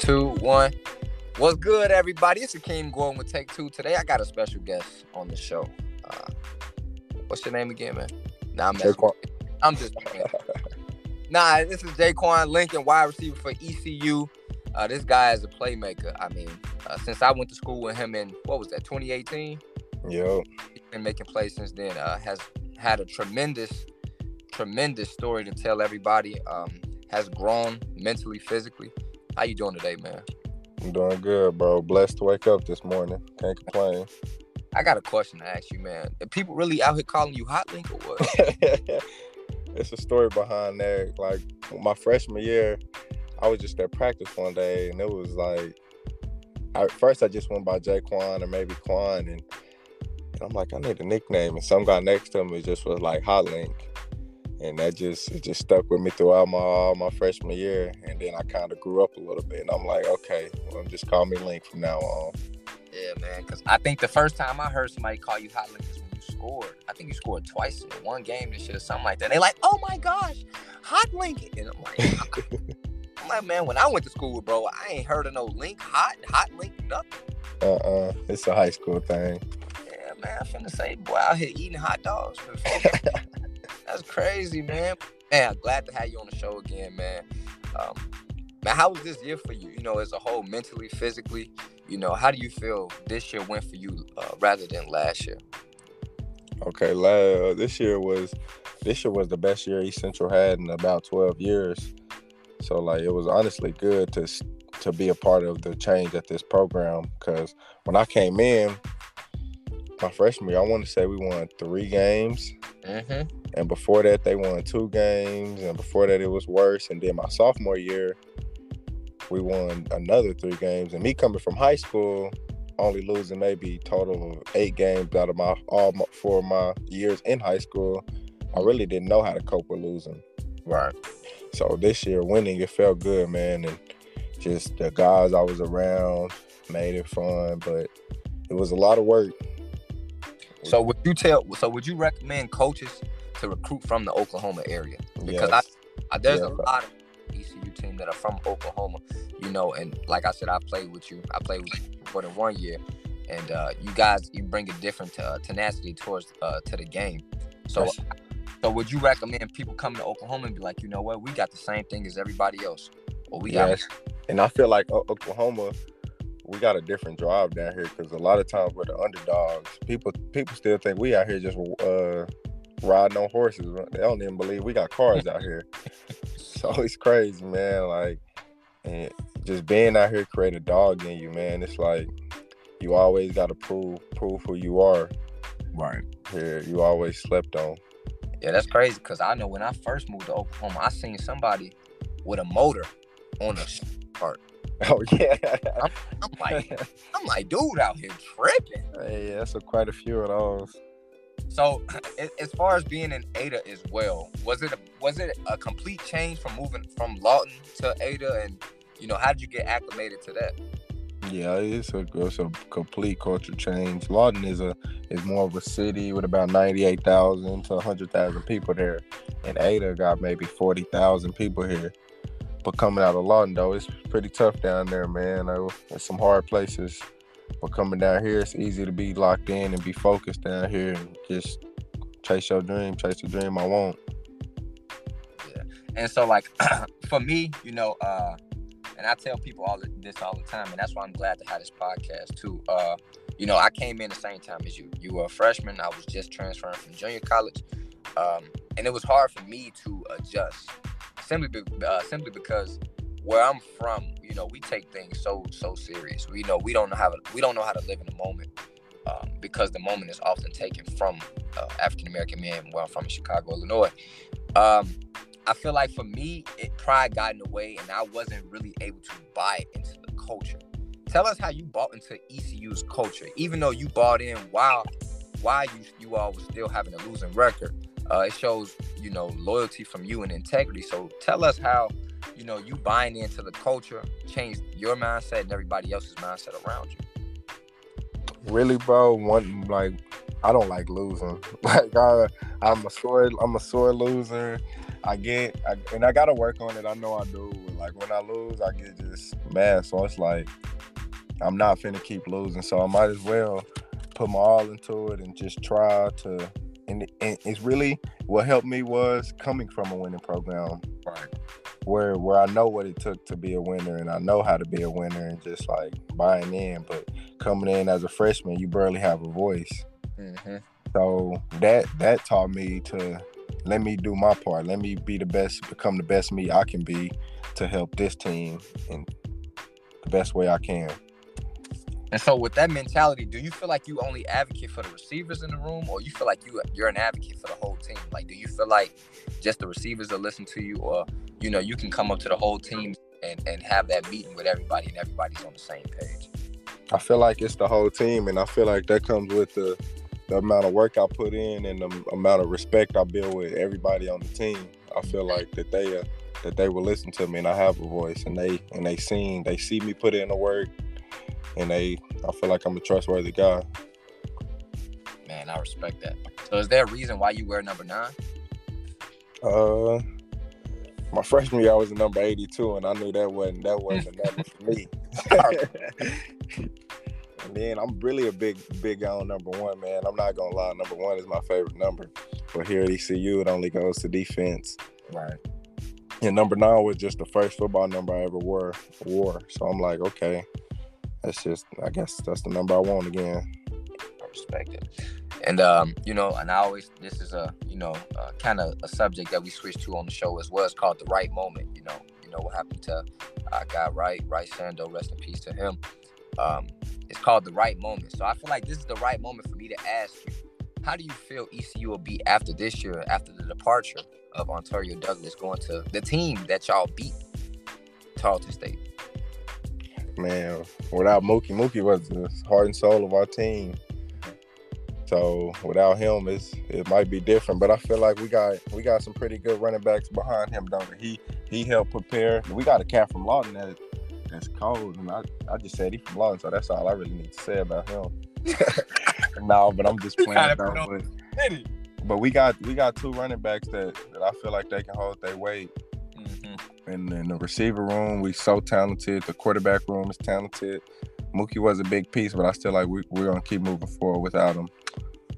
two, one. What's good, everybody? It's Akeem Gordon with Take Two. Today, I got a special guest on the show. Uh, what's your name again, man? Nah, I'm, Jaquan. I'm just nah, this is Jaquan Lincoln, wide receiver for ECU. Uh, this guy is a playmaker. I mean, uh, since I went to school with him in what was that, 2018? Yo, He's been making plays since then. Uh, has had a tremendous, tremendous story to tell everybody. Um, has grown mentally, physically. How you doing today, man? I'm doing good, bro. Blessed to wake up this morning. Can't complain. I got a question to ask you, man. Are people really out here calling you Hot Link or what? it's a story behind that. Like my freshman year, I was just at practice one day, and it was like, at first I just went by Jaquan or maybe Quan, and, and I'm like, I need a nickname, and some guy next to me just was like Hot Link, and that just it just stuck with me throughout my all my freshman year, and then I kind of grew up a little bit, and I'm like, okay, well, just call me Link from now on. yeah, man. Because I think the first time I heard somebody call you Hot Link is when you scored. I think you scored twice in one game shit or something like that. They like, oh my gosh, Hot Link. And I'm like, I'm like, man, when I went to school, bro, I ain't heard of no Link, Hot, Hot Link, nothing. Uh-uh, it's a high school thing. Yeah, man, I'm finna say, boy, out here eating hot dogs. That's crazy, man. Man, glad to have you on the show again, man. Um, man, how was this year for you? You know, as a whole, mentally, physically. You know, how do you feel this year went for you uh, rather than last year? Okay, la- this year was this year was the best year East Central had in about 12 years. So like it was honestly good to to be a part of the change at this program because when I came in my freshman year, I want to say we won three games, Mm-hmm. and before that they won two games, and before that it was worse. And then my sophomore year, we won another three games. And me coming from high school, only losing maybe total of eight games out of my all my, four of my years in high school, I really didn't know how to cope with losing. Right. So this year winning, it felt good, man, and just the guys I was around made it fun, but it was a lot of work. So would you tell? So would you recommend coaches to recruit from the Oklahoma area? Because Yes. I, I there's Yeah. a lot of ECU team that are from Oklahoma, you know, and like I said, I played with you. I played with you for more than one year, and uh, you guys you bring a different uh, tenacity towards uh, to the game. So, Yes. so would you recommend people coming to Oklahoma and be like, you know what, we got the same thing as everybody else, or we got Yes. And I feel like Oklahoma, we got a different drive down here because a lot of times we're the underdogs. People people still think we out here just uh, riding on horses. They don't even believe we got cars out here. So it's crazy, man. Like, and just being out here create a dog in you, man. It's like you always got to prove prove who you are right. here. You always slept on. Yeah, that's crazy because I know when I first moved to Oklahoma, I seen somebody with a motor on a part. Oh yeah. I'm like, I'm like, dude, out here tripping. hey, that's a, quite a few of those. So, as far as being in Ada as well, was it a, was it a complete change from moving from Lawton to Ada, and you know, how did you get acclimated to that? Yeah, it's a it's a complete culture change. Lawton is a is more of a city with about ninety eight thousand to hundred thousand people there, and Ada got maybe forty thousand people here. But coming out of Lawton though, it's pretty tough down there, man. There's some hard places. But coming down here, it's easy to be locked in and be focused down here and just chase your dream, chase the dream I want. Yeah. And so, like, for me, you know, uh, and I tell people all this all the time, and that's why I'm glad to have this podcast too. Uh, you know, I came in the same time as you. You were a freshman. I was just transferring from junior college, um, and it was hard for me to adjust, simply be, uh, simply because where I'm from, you know, we take things so so serious. We know we don't know how to we don't know how to live in the moment. Um, because the moment is often taken from uh, African American men. Where I'm from, in Chicago, Illinois. Um, I feel like for me, it pride got in the way, and I wasn't really able to buy into the culture. Tell us how you bought into ECU's culture, even though you bought in while while you you all was still having a losing record. Uh, it shows you know loyalty from you and integrity. So tell us how you know you buying into the culture changed your mindset and everybody else's mindset around you. Really, bro, one like I don't like losing. Like I, I'm a sore, I'm a sore loser. I get, I, and I gotta work on it. I know I do. Like when I lose, I get just mad. So it's like I'm not finna keep losing. So I might as well put my all into it and just try to. And, and it's really what helped me was coming from a winning program, Right. where where I know what it took to be a winner, and I know how to be a winner, and just like buying in. But coming in as a freshman, you barely have a voice. Mm-hmm. So that that taught me to let me do my part. Let me be the best, become the best me I can be to help this team in the best way I can. And so, with that mentality, do you feel like you only advocate for the receivers in the room, or you feel like you you're an advocate for the whole team? Like, do you feel like just the receivers are listening to you, or you know, you can come up to the whole team and and have that meeting with everybody, and everybody's on the same page? I feel like it's the whole team, and I feel like that comes with the the amount of work I put in and the amount of respect I build with everybody on the team. I feel like that they uh, that they will listen to me, and I have a voice, and they and they seen, they see me put in the work, and they I feel like I'm a trustworthy guy. Man, I respect that. So, is there a reason why you wear number nine? Uh, my freshman year I was a number 82, and I knew that wasn't that wasn't the number for me. and then I'm really a big big on number one, man. I'm not gonna lie, number one is my favorite number. But here at ECU, it only goes to defense. Right. And number nine was just the first football number I ever wore. Wore. So I'm like, okay, that's just I guess that's the number I want again. I respect it. And um, you know, and I always this is a you know uh, kind of a subject that we switched to on the show as well. It's called the right moment. You know, you know what happened to our guy Right Right Sando. Rest in peace to him. Um, it's called the right moment. So I feel like this is the right moment for me to ask you, how do you feel ECU will be after this year, after the departure of Ontario Douglas going to the team that y'all beat, Tarleton State? Man, without Mookie, Mookie was the heart and soul of our team. So without him, it's it might be different. But I feel like we got we got some pretty good running backs behind him, don't we? He he helped prepare. We got a cat from Lawton that that's cold, and I, I just said he from Lawton, so that's all I really need to say about him. no, but I'm just playing though. But, but we got we got two running backs that, that I feel like they can hold their weight. Mm-hmm. And in the receiver room, we so talented. The quarterback room is talented. Mookie was a big piece, but I still like we, we're gonna keep moving forward without him.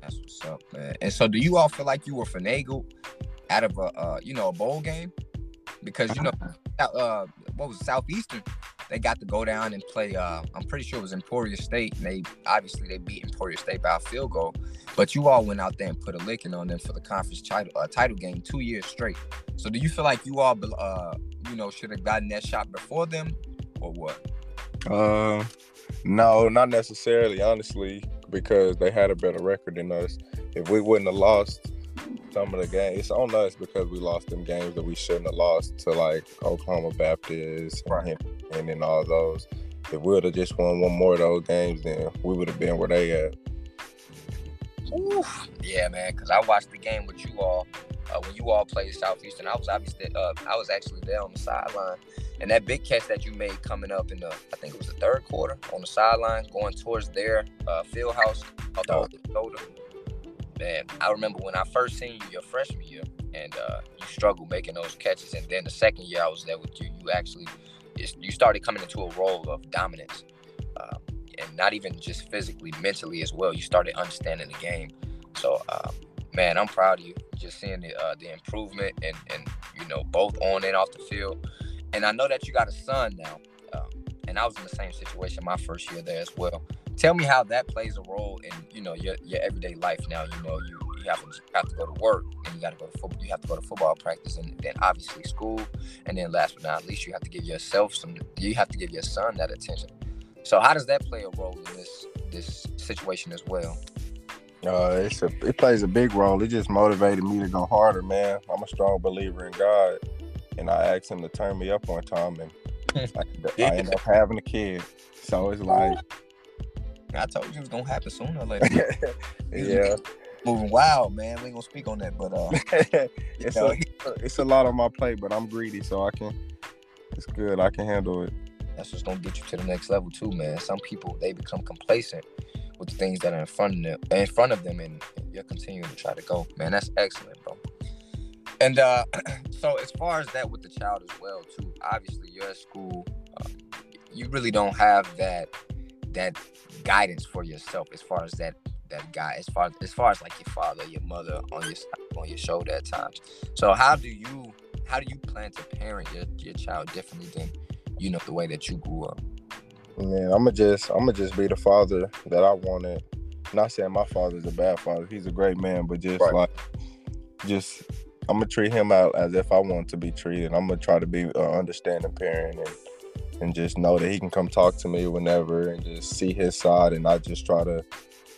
That's what's up, man. And so, do you all feel like you were finagled out of a uh, you know a bowl game? Because you know, uh, what was it, Southeastern? They got to go down and play. Uh, I'm pretty sure it was Emporia State, and they obviously they beat Emporia State by a field goal. But you all went out there and put a licking on them for the conference title uh, title game two years straight. So, do you feel like you all, uh, you know, should have gotten that shot before them, or what? Uh, no, not necessarily, honestly, because they had a better record than us. If we wouldn't have lost some of the games, it's on us because we lost them games that we shouldn't have lost to like Oklahoma Baptist Right. and then all those. If we would have just won one more of those games, then we would have been where they at. Oof. Yeah, man. Because I watched the game with you all uh, when you all played Southeastern. I was obviously uh, I was actually there on the sideline, and that big catch that you made coming up in the I think it was the third quarter on the sideline going towards their uh, field house Oh. the shoulder. Man, I remember when I first seen you your freshman year, and uh, you struggled making those catches, and then the second year I was there with you, you actually you started coming into a role of dominance. Um, and not even just physically, mentally as well. You started understanding the game. So, um, man, I'm proud of you. Just seeing the uh, the improvement and and you know both on and off the field. And I know that you got a son now, um, and I was in the same situation my first year there as well. Tell me how that plays a role in you know your, your everyday life now. You know you, you have to have to go to work and you got to go to football. You have to go to football practice and then obviously school. And then last but not least, you have to give yourself some. You have to give your son that attention. So how does that play a role in this this situation as well? Uh, it's a it plays a big role. It just motivated me to go harder, man. I'm a strong believer in God, and I asked Him to turn me up one time, and I, I ended up having a kid. So it's like, I told you it was gonna happen sooner or later. yeah, Moving wild, man. We ain't gonna speak on that, but uh, it's know, a it's a lot on my plate, but I'm greedy, so I can. It's good. I can handle it. that's what's gonna get you to the next level too, man. Some people they become complacent with the things that are in front of them, in front of them, and you're continuing to try to go, man. That's excellent, bro. And uh, so as far as that with the child as well, too. Obviously, you're at school. Um, you really don't have that that guidance for yourself as far as that that guy as far as far as like your father your mother on your on your shoulder at times. So how do you how do you plan to parent your, your child differently than you know the way that you grew up? Man i'm gonna just i'm gonna just be the father that i wanted. Not saying my father's a bad father he's a great man but just right. like just i'm gonna treat him out as if i want to be treated i'm gonna try to be an understanding parent and and just know that he can come talk to me whenever and just see his side and I just try to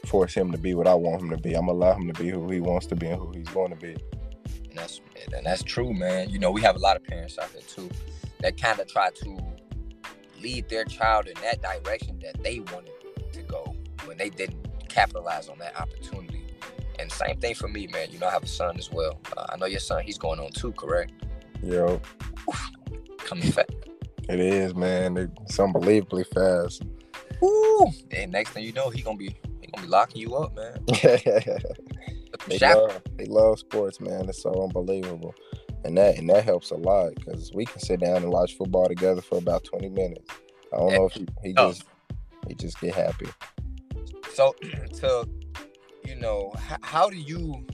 force him to be what I want him to be. I'm gonna allow him to be who he wants to be and who he's going to be. And that's and that's true, man. You know, we have a lot of parents out there too that kind of try to lead their child in that direction that they wanted to go when they didn't capitalize on that opportunity. And same thing for me, man. You know, I have a son as well. Uh, I know your son; he's going on too, correct? Yo, coming fast. It is, man. It's unbelievably fast. Ooh. And next thing you know, he gonna be gonna be locking you up, man. they, love, they love sports, man. It's so unbelievable. And that and that helps a lot because we can sit down and watch football together for about 20 minutes. I don't know if he, he oh. just he just get happy. So to you know, how, how do you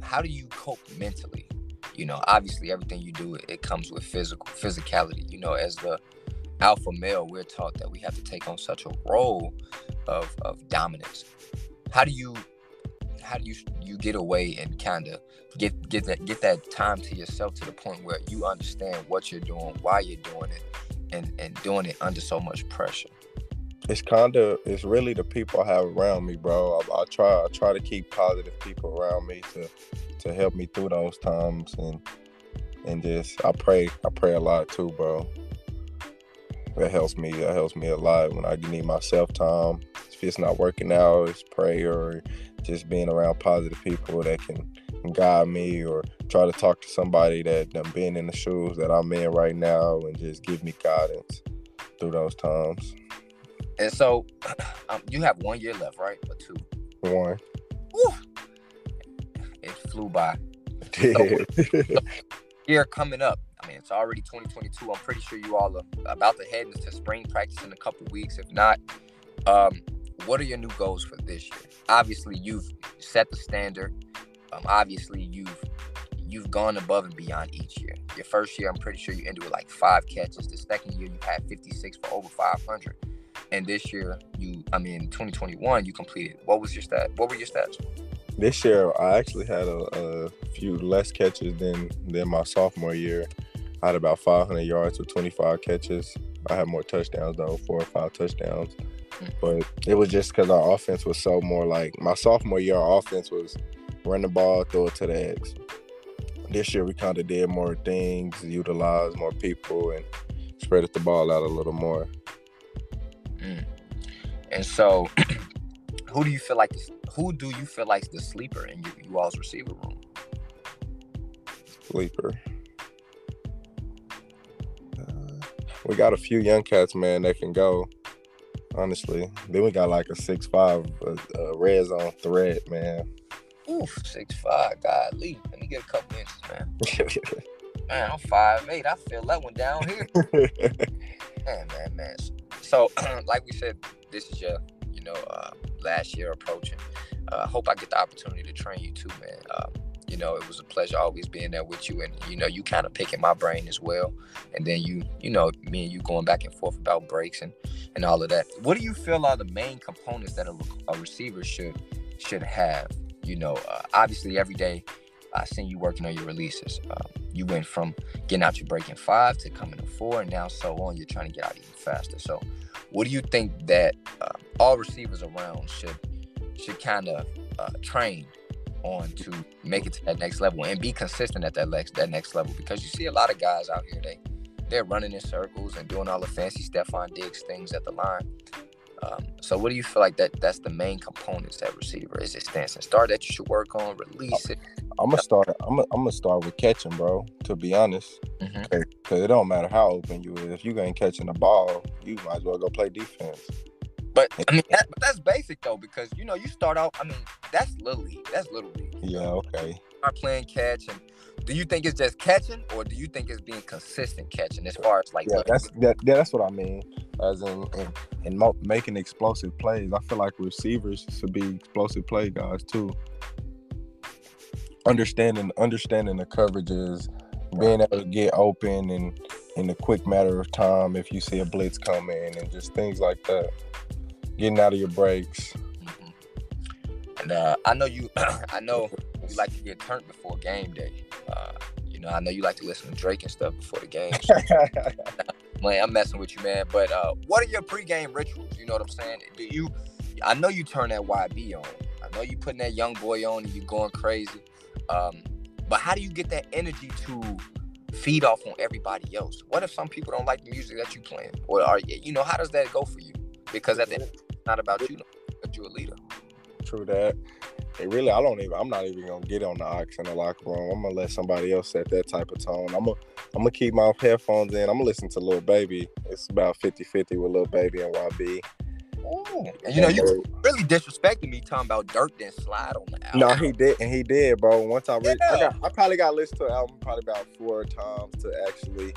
how do you cope mentally? you know obviously everything you do it comes with physical physicality you know as the alpha male we're taught that we have to take on such a role of of dominance how do you how do you you get away and kind of get get that get that time to yourself to the point where you understand what you're doing why you're doing it and and doing it under so much pressure it's kind of it's really the people I have around me, bro. I, I, try I try to keep positive people around me to to help me through those times and and just I pray I pray a lot too, bro. That helps me. That helps me a lot when I need my self time. If it's not working out, it's prayer or just being around positive people that can guide me or try to talk to somebody that done been in the shoes that I'm in right now and just give me guidance through those times. And so, um, you have one year left, right, or two? One. Woo. It flew by. so, year coming up. I mean, it's already 2022. I'm pretty sure you all are about to head into spring practice in a couple weeks. If not, um, what are your new goals for this year? Obviously, you've set the standard. Um, obviously, you've you've gone above and beyond each year. Your first year, I'm pretty sure you ended with like five catches. The second year, you had 56 for over 500 and this year you i mean 2021 you completed what was your stat what were your stats this year i actually had a, a few less catches than than my sophomore year i had about 500 yards with 25 catches i had more touchdowns though four or five touchdowns mm-hmm. but it was just because our offense was so more like my sophomore year our offense was run the ball throw it to the X. this year we kind of did more things utilize more people and spread the ball out a little more Mm. And so, who do you feel like? Who do you feel like the sleeper in you, you all's receiver room? Sleeper. Uh, we got a few young cats, man, that can go. Honestly, then we got like a six five uh, uh, red zone threat, man. Oof, six five. Golly, let me get a couple inches, man. man, I'm five eight. I feel that one down here. man, man, man. So, like we said, this is your, you know, uh, last year approaching. Uh, I uh, hope I get the opportunity to train you too, man. Um, you know, it was a pleasure always being there with you, and you know, you kind of picking my brain as well. And then you, you know, me and you going back and forth about breaks and and all of that. What do you feel are the main components that a, a receiver should should have? You know, uh, obviously every day I seen you working on your releases. Um, you went from getting out your breaking five to coming to four, and now so on. You're trying to get out even faster. So, what do you think that uh, all receivers around should should kind of uh, train on to make it to that next level and be consistent at that next that next level? Because you see a lot of guys out here they they're running in circles and doing all the fancy Stefon Diggs things at the line. Um, so what do you feel like that that's the main components that receiver? Is it stance and start that you should work on, release it? I'm gonna start. I'm gonna, I'm gonna start with catching, bro. To be honest, because mm-hmm. it don't matter how open you is. If you ain't catching the ball, you might as well go play defense. But I mean, that, but that's basic though, because you know you start out. I mean, that's little league. That's little league. Yeah. Okay. Start playing catch, and do you think it's just catching, or do you think it's being consistent catching as far as like? Yeah, that's that, yeah, that's what I mean. As in, in, in mo- making explosive plays, I feel like receivers should be explosive play guys too. Understanding, understanding the coverages, being able to get open and in a quick matter of time if you see a blitz coming and just things like that. Getting out of your breaks. Mhm. And uh, I know you. I know you like to get turned before game day. Uh, you know, I know you like to listen to Drake and stuff before the game. So, man, I'm messing with you, man. But uh, what are your pregame rituals? You know what I'm saying? Do you? I know you turn that YB on. I know you putting that young boy on and you going crazy. Um, but how do you get that energy to feed off on everybody else? What if some people don't like the music that you playing, or are you? You know, how does that go for you? Because at the end, it's not about you, but you're a leader. True that. It really, I don't even. I'm not even gonna get on the aux in the locker room. I'm gonna let somebody else set that type of tone. I'm gonna, I'm gonna keep my headphones in. I'm gonna listen to Lil Baby. It's about 50-50 with Lil Baby and YB. And you know, you really disrespecting me talking about Durk didn't slide on the album. No, he did, and he did, bro. Once I read, I, got, I probably got listened to the album probably about four times to actually,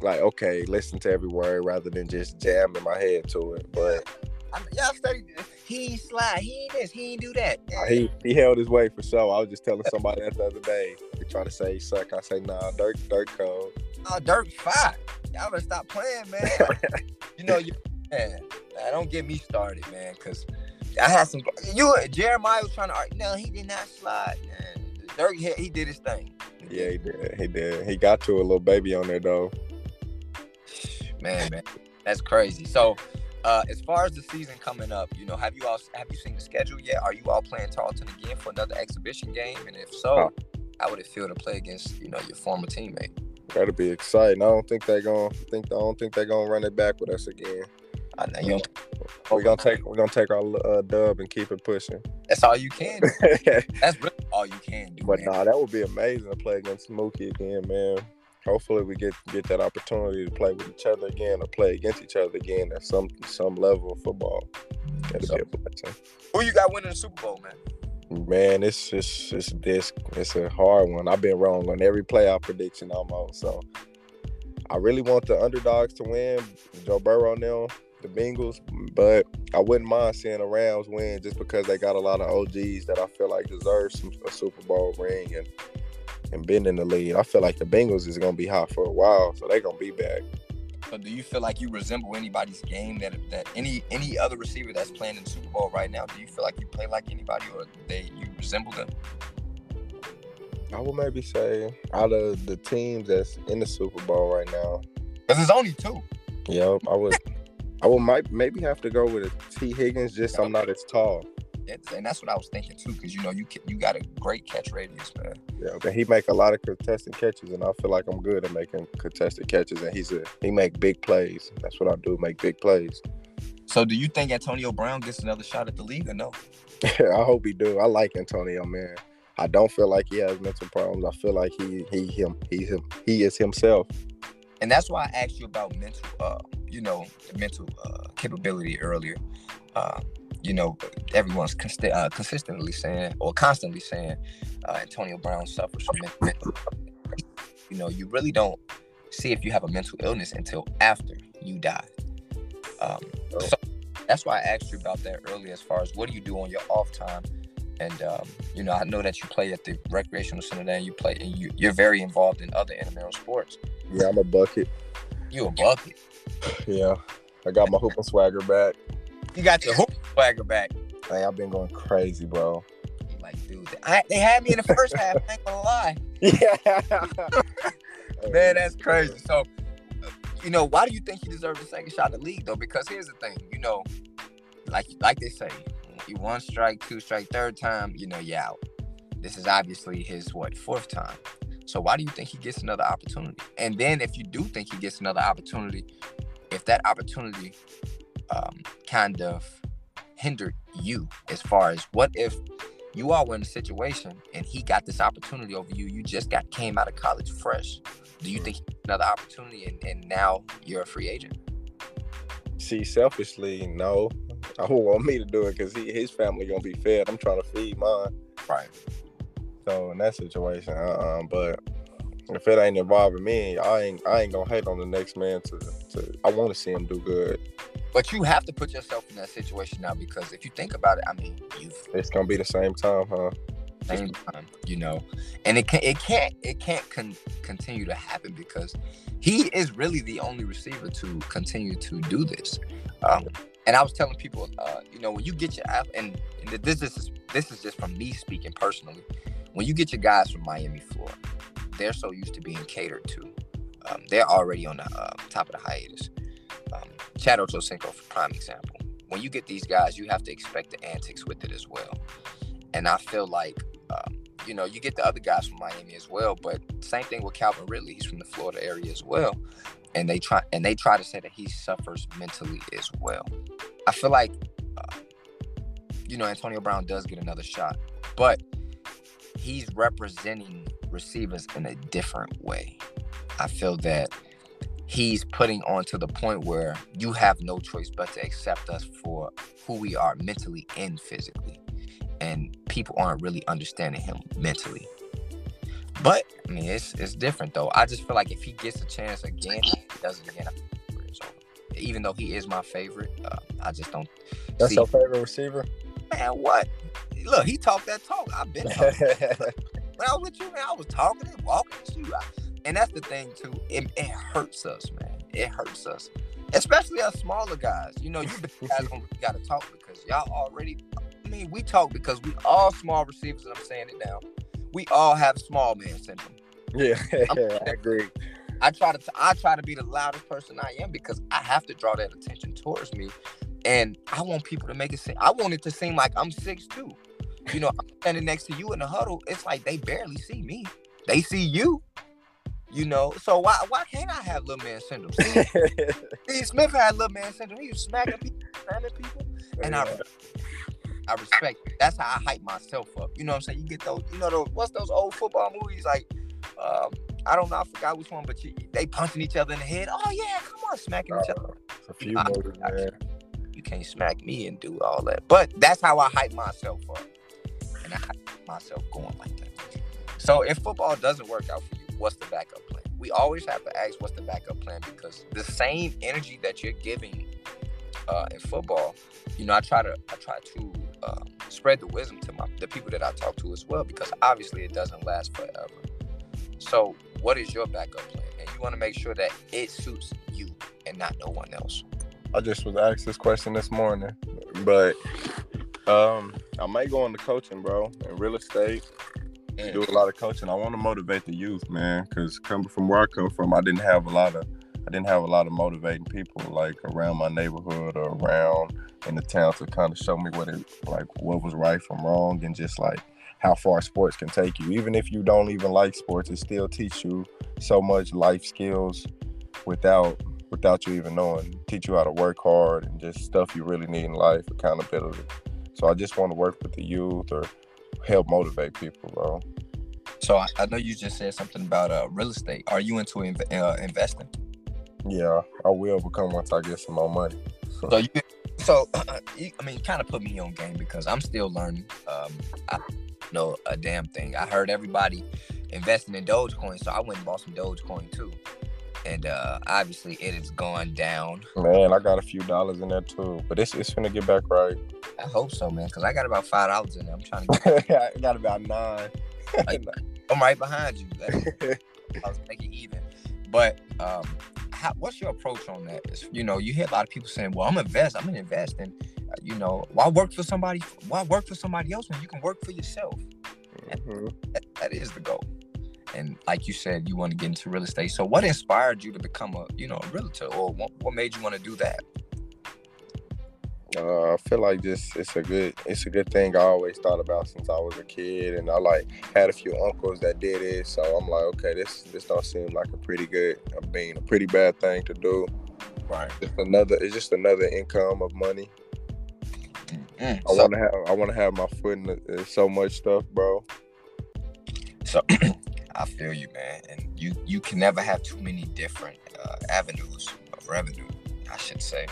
like, okay, listen to every word rather than just jamming my head to it. But I, yeah, I studied. He ain't slide. He ain't this. He ain't do that. he he held his way for sure. I was just telling somebody that the other day. They trying to say he suck. I say nah, Durk Durk cold. Oh, Durk fire. Y'all better stop playing, man. you know, you man. nah, Don't get me started, man, because I had some. You Jeremiah was trying to argue. No, he did not slide. Man. Durk, he, he did his thing. Yeah, he did. He did. He got to a little baby on there though. man, man, that's crazy. So, uh, as far as the season coming up, you know, have you all have you seen the schedule yet? Are you all playing Tarleton again for another exhibition game? And if so, Huh. how would it feel to play against you know your former teammate? That'll be exciting. I don't think they're gonna think. I don't think they're gonna run it back with us again. I know you. We're gonna take. We're gonna take our uh, dub and keep it pushing. that's all you can. do. That's really all you can do. But man. nah, that would be amazing to play against Mookie again, man. Hopefully, we get get that opportunity to play with each other again or play against each other again at some some level of football. That'd So- be a blessing. Who you got winning the Super Bowl, man? Man, it's it's it's this it's a hard one. I've been wrong on every playoff prediction almost. So I really want the underdogs to win, Joe Burrow them, the Bengals, but I wouldn't mind seeing the Rams win just because they got a lot of OGs that I feel like deserve some a Super Bowl ring and and been in the lead. I feel like the Bengals is gonna be hot for a while, so they're gonna be back. So do you feel like you resemble anybody's game that that any any other receiver that's playing in the Super Bowl right now? Do you feel like you play like anybody or they you resemble them? I would maybe say out of the teams that's in the Super Bowl right now, Because there's only two. Yep, I would. I will might maybe have to go with a Tee Higgins. Just I'm not as tall. And that's what I was thinking too, because you know you you got a great catch radius, man. Yeah, but he make a lot of contested catches, and I feel like I'm good at making contested catches. And he's a he make big plays. That's what I do, make big plays. So do you think Antonio Brown gets another shot at the league or no? Yeah, I hope he do. I like Antonio, man. I don't feel like he has mental problems. I feel like he he him he him he is himself. And that's why I asked you about mental, uh, you know, the mental uh, capability earlier. Uh, you know, everyone's const- uh, consistently saying or constantly saying uh, Antonio Brown suffers from mental. You know, you really don't see if you have a mental illness until after you die. Um, so that's why I asked you about that earlier. As far as what do you do on your off time? And um, you know, I know that you play at the recreational center there, and you play, and you, you're very involved in other intramural sports. Yeah, I'm a bucket. You a bucket. Yeah, I got my hoop and swagger back. You got your hoop swagger back. Hey, I've been going crazy, bro. Like, dude, I, they had me in the first half. I ain't gonna lie, Yeah. man. That's crazy. So, you know, why do you think he deserves a second shot at the league though? Because here's the thing, you know, like like they say, you one strike, two strike, third time, you know, you out. This is obviously his what fourth time. So why do you think he gets another opportunity? And then if you do think he gets another opportunity, if that opportunity um, kind of hindered you as far as what if you all were in a situation and he got this opportunity over you, you just got came out of college fresh. Do you think another opportunity and, and now you're a free agent? See, selfishly, no. I would want me to do it because he his family gonna be fed. I'm trying to feed mine. Right. So in that situation, uh, uh but if it ain't involving me, I ain't I ain't gonna hate on the next man to to I want to see him do good. But you have to put yourself in that situation now because if you think about it, I mean, you've it's gonna be the same time, huh? Same time, you know, and it can it can't it can't con- continue to happen because he is really the only receiver to continue to do this. Um, and I was telling people, uh, you know, when you get your and, and this is this is just from me speaking personally. When you get your guys from Miami, Florida, they're so used to being catered to. Um, they're already on the uh, top of the hiatus. Um, Chad Ochocinco, for prime example. When you get these guys, you have to expect the antics with it as well. And I feel like, um, you know, you get the other guys from Miami as well, but same thing with Calvin Ridley. He's from the Florida area as well, and they try and they try to say that he suffers mentally as well. I feel like, uh, you know, Antonio Brown does get another shot, but he's representing receivers in a different way. I feel that he's putting on to the point where you have no choice but to accept us for who we are mentally and physically. And people aren't really understanding him mentally. But I mean, it's it's different though. I just feel like if he gets a chance again, he does it again. Even though he is my favorite, uh, I just don't. That's your favorite receiver. Man, what? Look, he talked that talk. I've been talking. when I was with you, man, I was talking and walking to you. And that's the thing too. It, it hurts us, man. It hurts us, especially us smaller guys. You know, you guys don't got to talk because y'all already. I mean, we talk because we all small receivers. And I'm saying it now. We all have small man syndrome. Yeah, I agree. I try to I try to be the loudest person I am because I have to draw that attention towards me, and I want people to make it seem. I want it to seem like I'm six two you know, I'm standing next to you in the huddle. It's like they barely see me. They see you. You know, so why why can't I have little man syndrome? Steve, Smith had little man syndrome. He was smacking people, slamming people, and I I respect. That's how I hype myself up. You know what I'm saying? You get those, you know, those what's those old football movies like? Um, I don't know, I forgot which one, but you, they punching each other in the head. Oh yeah, come on, smacking each other. a few movies, man. You can't smack me and do all that, but that's how I hype myself up and I hype myself going like that. So if football doesn't work out for you, what's the backup plan? We always have to ask what's the backup plan because the same energy that you're giving uh, in football, you know, I try to I try to um, spread the wisdom to my the people that I talk to as well because obviously it doesn't last forever. So what is your backup plan? And you want to make sure that it suits you and not no one else. I just was asked this question this morning, but um, I might go into coaching, bro, in real estate. Mm. Do a lot of coaching. I want to motivate the youth, man, because coming from where I come from, I didn't have a lot of, I didn't have a lot of motivating people like around my neighborhood or around in the town to kind of show me what it like, what was right from wrong, and just like how far sports can take you. Even if you don't even like sports, it still teach you so much life skills without without you even knowing. Teach you how to work hard and just stuff you really need in life, accountability. So I just want to work with the youth or help motivate people, bro. So I, I know you just said something about uh, real estate. Are you into inv- uh, investing? Yeah, I will become once I get some more money. so you, so you, I mean, kind of put me on game because I'm still learning. Um, I know a damn thing. I heard everybody investing in Dogecoin, so I went and bought some Dogecoin too and uh, obviously it has gone down. Man, I got a few dollars in there too, but it's it's gonna get back right. I hope so, man, because I got about five dollars in there. I'm trying to get. I got about nine. I'm right behind you. I was making even, but um, how, what's your approach on that? It's, you know, you hear a lot of people saying, "Well, I'm invest. I'm gonna invest," and uh, you know, why work for somebody? Why work for somebody else when you can work for yourself? Mm-hmm. That, that is the goal and like you said you want to get into real estate so what inspired you to become a you know a realtor or what, what made you want to do that uh, I feel like this it's a good it's a good thing I always thought about since I was a kid and I like had a few uncles that did it so I'm like okay this this don't seem like a pretty good I mean a pretty bad thing to do right just another it's just another income of money mm-hmm. I so, want to have I want to have my foot in the, so much stuff bro so I feel you, man. And you you can never have too many different uh, avenues of revenue, I should say.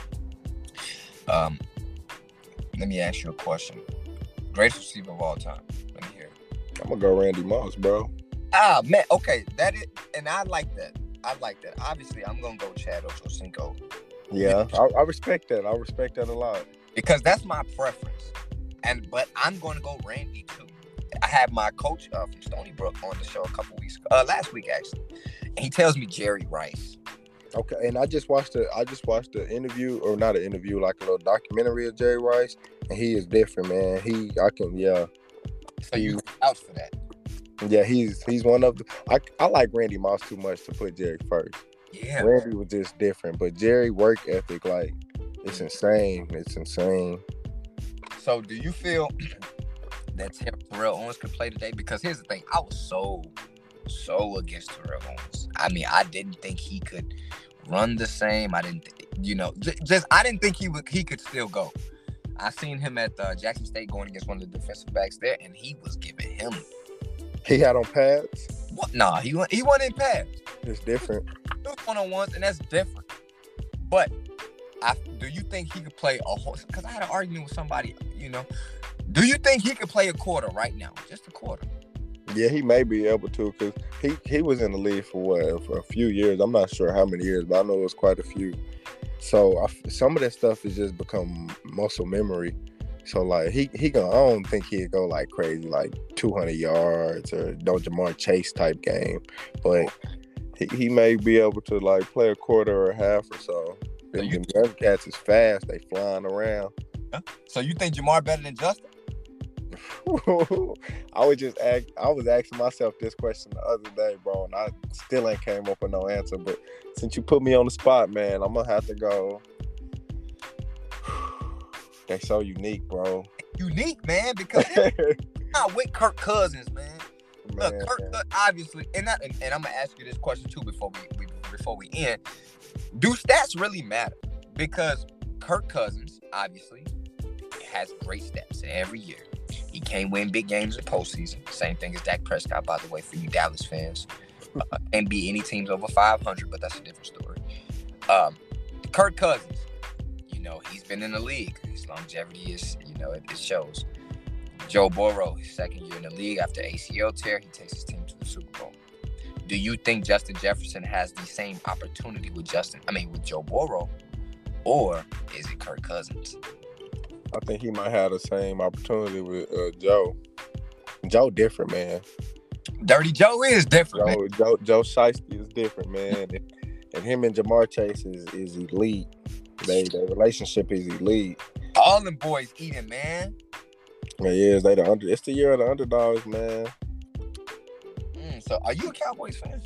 Um, let me ask you a question. Greatest receiver of all time. Let me hear. It. I'm gonna go Randy Moss, bro. Ah man, okay, that is, and I like that. I like that. Obviously, I'm gonna go Chad Ochocinco. Yeah, I, I respect that. I respect that a lot because that's my preference. And but I'm going to go Randy too. I had my coach uh, from Stony Brook on the show a couple weeks ago, uh, last week actually, and he tells me Jerry Rice. Okay, and I just watched the I just watched the interview or not an interview, like a little documentary of Jerry Rice, and he is different, man. He I can yeah. So you out for that? Yeah, he's he's one of the. I I like Randy Moss too much to put Jerry first. Yeah, Randy was just different, but Jerry work ethic like it's insane. It's insane. So do you feel that Terrell Owens could play today? Because here's the thing, I was so so against Terrell Owens. I mean, I didn't think he could run the same. I didn't, th- you know, j- just I didn't think he would he could still go. I seen him at uh, Jackson State going against one of the defensive backs there, and he was giving him. He had on pads. What? Nah, he went. He went in pads. It's different. It was one on ones, and that's different. But I, do you think he could play a horse? Because I had an argument with somebody. You know, do you think he could play a quarter right now? Just a quarter. Yeah, he may be able to because he, he was in the league for what for a few years. I'm not sure how many years, but I know it was quite a few. So I, some of that stuff has just become muscle memory. So like he he gonna I don't think he'd go like crazy like 200 yards or no Ja'Marr Chase type game, but he, he may be able to like play a quarter or a half or so. Them, you, them cats is fast. They flying around. So you think Ja'Marr better than Justin? I was just ask, I was asking myself this question the other day, bro, and I still ain't came up with no answer. But since you put me on the spot, man, I'm gonna have to go. They so unique, bro. Unique, man, because not with Kirk Cousins, man. man. Look, Kirk, uh, obviously, and, that, and, and I'm gonna ask you this question too before we, we before we end. Do stats really matter? Because Kirk Cousins, obviously, has great stats every year. Can't win big games in postseason. Same thing as Dak Prescott, by the way, for you Dallas fans. Uh, and beat any teams over 500, but that's a different story. Um, Kirk Cousins, you know, he's been in the league. His longevity is, you know, it, it shows. Joe Burrow, his second year in the league after ACL tear, he takes his team to the Super Bowl. Do you think Justin Jefferson has the same opportunity with Justin? I mean, with Joe Burrow, or is it Kirk Cousins? I think he might have the same opportunity with uh, Joe. Joe different, man. Dirty Joe is different. Joe, man. Joe, Joe Shiesty is different, man. and, and, him and Ja'Marr Chase is, is elite. They their relationship is elite. All them boys eating, man. Yeah, is. They the under. It's the year of the underdogs, man. Mm, so, are you a Cowboys fan?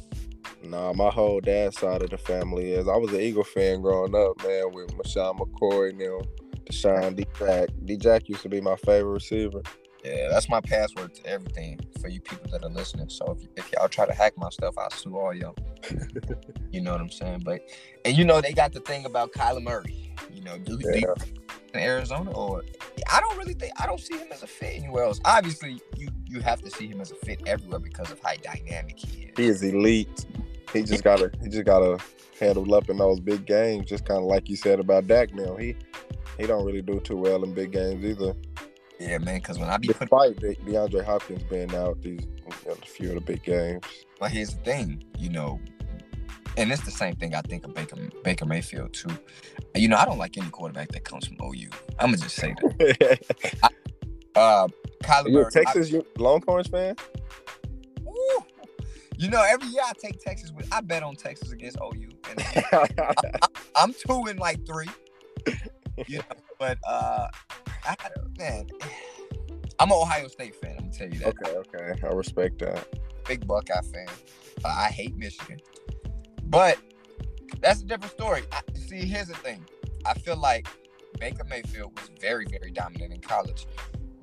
Nah, my whole dad side of the family is. I was an Eagle fan growing up, man, with Michelle McCoy and them. DeSean D Jack. D Jack used to be my favorite receiver. Yeah, that's my password to everything for you people that are listening. So if, if y'all try to hack my stuff, I'll sue all y'all. you know what I'm saying? But and you know they got the thing about Kyler Murray. You know, do, yeah. do in Arizona or I don't really think I don't see him as a fit anywhere else. Obviously, you you have to see him as a fit everywhere because of how dynamic he is. He is elite. He just gotta he just gotta handle up in those big games, just kind of like you said about Dak. Now he he don't really do too well in big games either. Yeah, man. Because when I be despite putting... DeAndre Hopkins being out these a few of the big games. But here's the thing, you know, and it's the same thing I think of Baker Baker Mayfield too. You know, I don't like any quarterback that comes from OU. I'm gonna just say that. I, uh, Kyler you a Texas I, Longhorns fan? Woo, you know, every year I take Texas with. I bet on Texas against OU, and I, am two and like three. You know, but uh, I man, I'm an Ohio State fan. I'm gonna tell you that. Okay, okay, I respect that. Big Buckeye fan. Uh, I hate Michigan, but that's a different story. I, see, here's the thing. I feel like Baker Mayfield was very, very dominant in college.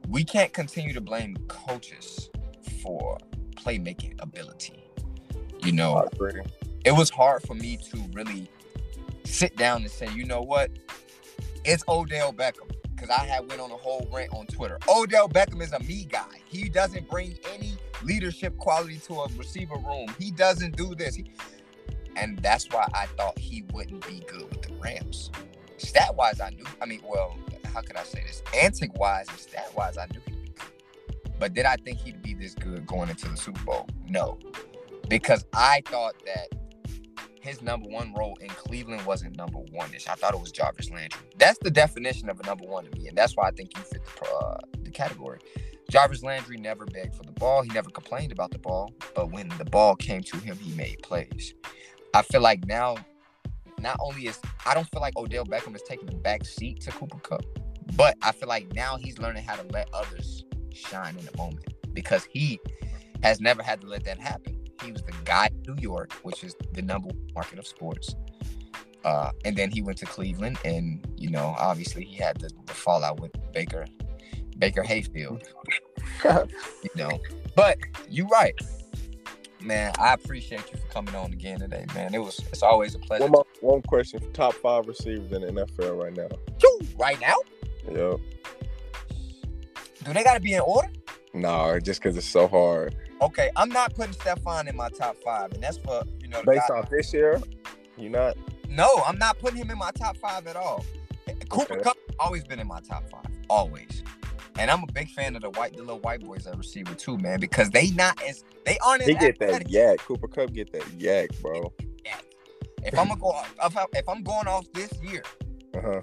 We can't continue to blame coaches for playmaking ability. You know, it was hard for me to really sit down and say, you know what, it's Odell Beckham because I had went on a whole rant on Twitter. Odell Beckham is a me guy. He doesn't bring any leadership quality to a receiver room. He doesn't do this. He, and that's why I thought he wouldn't be good with the Rams. Stat wise, I knew. I mean, well, how could I say this? Antic wise and stat wise, I knew he'd be good. But did I think he'd be this good going into the Super Bowl? No. Because I thought that his number one role in Cleveland wasn't number one ish. I thought it was Jarvis Landry. That's the definition of a number one to me. And that's why I think you fit the, uh, the category. Jarvis Landry never begged for the ball. He never complained about the ball. But when the ball came to him, he made plays. I feel like now, not only is I don't feel like Odell Beckham is taking the back seat to Cooper Kupp, but I feel like now he's learning how to let others shine in the moment because he has never had to let that happen. He was the guy in New York, which is the number one market of sports. Uh, and then he went to Cleveland, and you know, obviously he had the, the fallout with Baker, Baker Mayfield. you know, but you're right, man. I appreciate you for coming on again today, man. It was it's always a pleasure. One, more, one question: for Top five receivers in the NFL right now? Right now? Yep. Do they got to be in order? No, just because it's so hard. Okay, I'm not putting Stefon in my top five, and that's for you know. Based guy. off this year, you not? No, I'm not putting him in my top five at all. Cooper okay. Kupp always been in my top five, always. And I'm a big fan of the white, the little white boys at receiver too, man, because they not as they aren't. He get that yak. Cooper Kupp get that yak, bro. Yak. If I'm gonna go, if, I, if I'm going off this year, uh huh.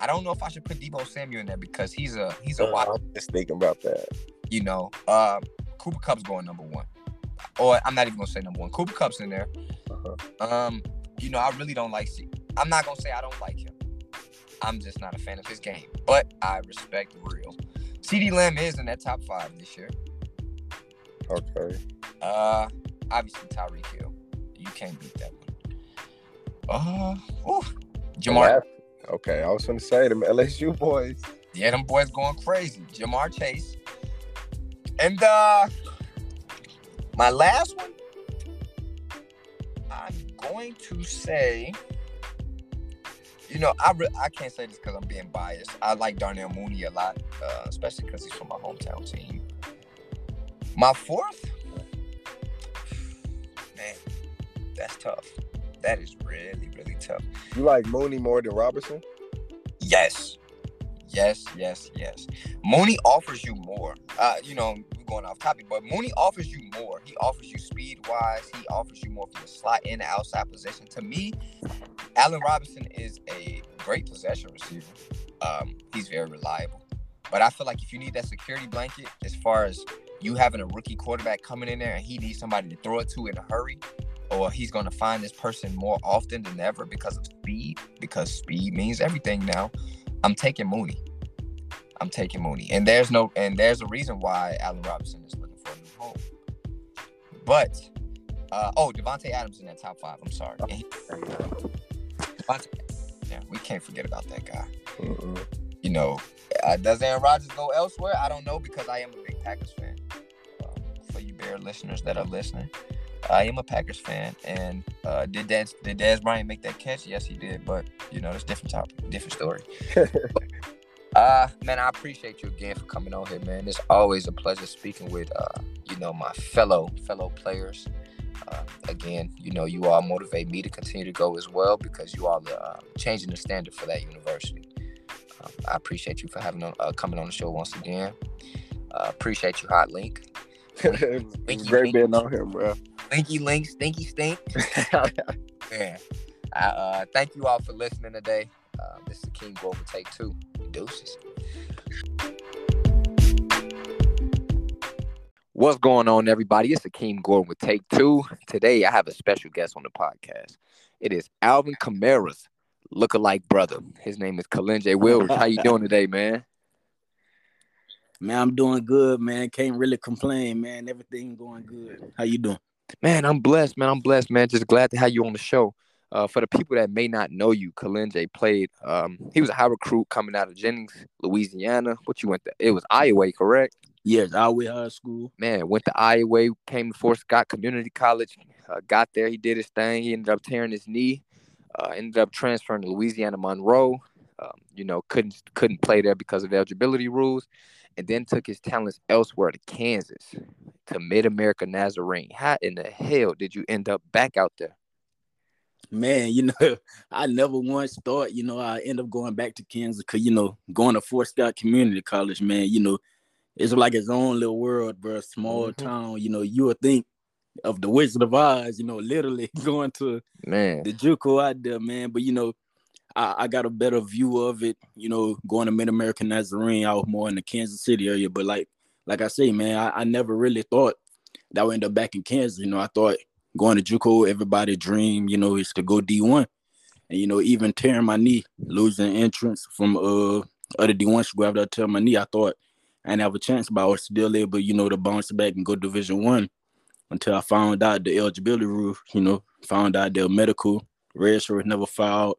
I don't know if I should put Deebo Samuel in there because he's a he's a uh. I'm just thinking about that. You know, uh, Cooper Kupp's going number one, or I'm not even gonna say number one. Cooper Kupp's in there. Uh-huh. Um, you know, I really don't like. I'm not gonna say I don't like him. I'm just not a fan of his game, but I respect real. CeeDee Lamb is in that top five this year. Okay. Uh, obviously Tyreek Hill. You can't beat that one. Uh, Ja'Marr. Okay, I was to say them LSU boys. Yeah, them boys going crazy. Ja'Marr Chase. And uh my last one, I'm going to say, you know, I re- I can't say this because I'm being biased. I like Darnell Mooney a lot, uh, especially because he's from my hometown team. My fourth, man, that's tough. That is really, really tough. You like Mooney more than Robertson? Yes. Yes, yes, yes. Mooney offers you more. Uh, you know, we're going off topic, but Mooney offers you more. He offers you speed wise. He offers you more from the slot in the outside position. To me, Allen Robinson is a great possession receiver. Um, he's very reliable. But I feel like if you need that security blanket, as far as you having a rookie quarterback coming in there and he needs somebody to throw it to in a hurry, or he's going to find this person more often than ever because of speed, because speed means everything now. I'm taking Mooney. I'm taking Mooney. And there's no and there's a reason why Allen Robinson is looking for a new home. But uh oh, Davante Adams in that top five. I'm sorry. He, yeah, we can't forget about that guy. Mm-mm. You know, uh, does Aaron Rodgers go elsewhere? I don't know because I am a big Packers fan. Um, for you Bear listeners that are listening, I am a Packers fan, and uh, did Dez, did Dez Bryant make that catch? Yes, he did. But you know, it's different topic, different story. uh, man, I appreciate you again for coming on here, man. It's always a pleasure speaking with uh, you know, my fellow fellow players. Uh, again, you know, you all motivate me to continue to go as well because you all are uh, changing the standard for that university. Um, I appreciate you for having uh, coming on the show once again. Uh, appreciate you, Hot Link. Great being on here, bro. Stinky link, stinky stink. yeah. I, uh, thank you all for listening today. Uh, this is King Go Take Two. Deuces. What's going on, everybody? It's Akeem Gordon with Take Two. Today, I have a special guest on the podcast. It is Alvin Kamara's look-alike brother. His name is Kalenje Wills. How you doing today, man? Man, I'm doing good, man. Can't really complain, man. Everything going good. How you doing? Man, I'm blessed, man. I'm blessed, man. Just glad to have you on the show. Uh, for the people that may not know you, Kalenje played. Um, he was a high recruit coming out of Jennings, Louisiana. What you went to? It was Iowa, correct? Yes, Iowa High School. Man, went to Iowa, came to Fort Scott Community College. Uh, got there, he did his thing. He ended up tearing his knee. Uh, ended up transferring to Louisiana Monroe. Um, you know, couldn't couldn't play there because of eligibility rules, and then took his talents elsewhere to Kansas to Mid America Nazarene. How in the hell did you end up back out there? Man, you know, I never once thought, you know, I end up going back to Kansas because, you know, going to Fort Scott Community College, man, you know, it's like its own little world, bro. Small Mhm. town. You know, you would think of the Wizard of Oz. You know, literally going to Man. the JUCO out there, man. But you know, I, I got a better view of it. You know, going to Mid American Nazarene, I was more in the Kansas City area. But like, like I say, man, I, I never really thought that I would end up back in Kansas. You know, I thought going to JUCO, everybody dream, you know, is to go D one, and you know, even tearing my knee, losing entrance from uh other D one school after I tear my knee, I thought I didn't have a chance, but I was still able, you know, to bounce back and go Division one until I found out the eligibility rule. You know, found out their medical red shirt never filed,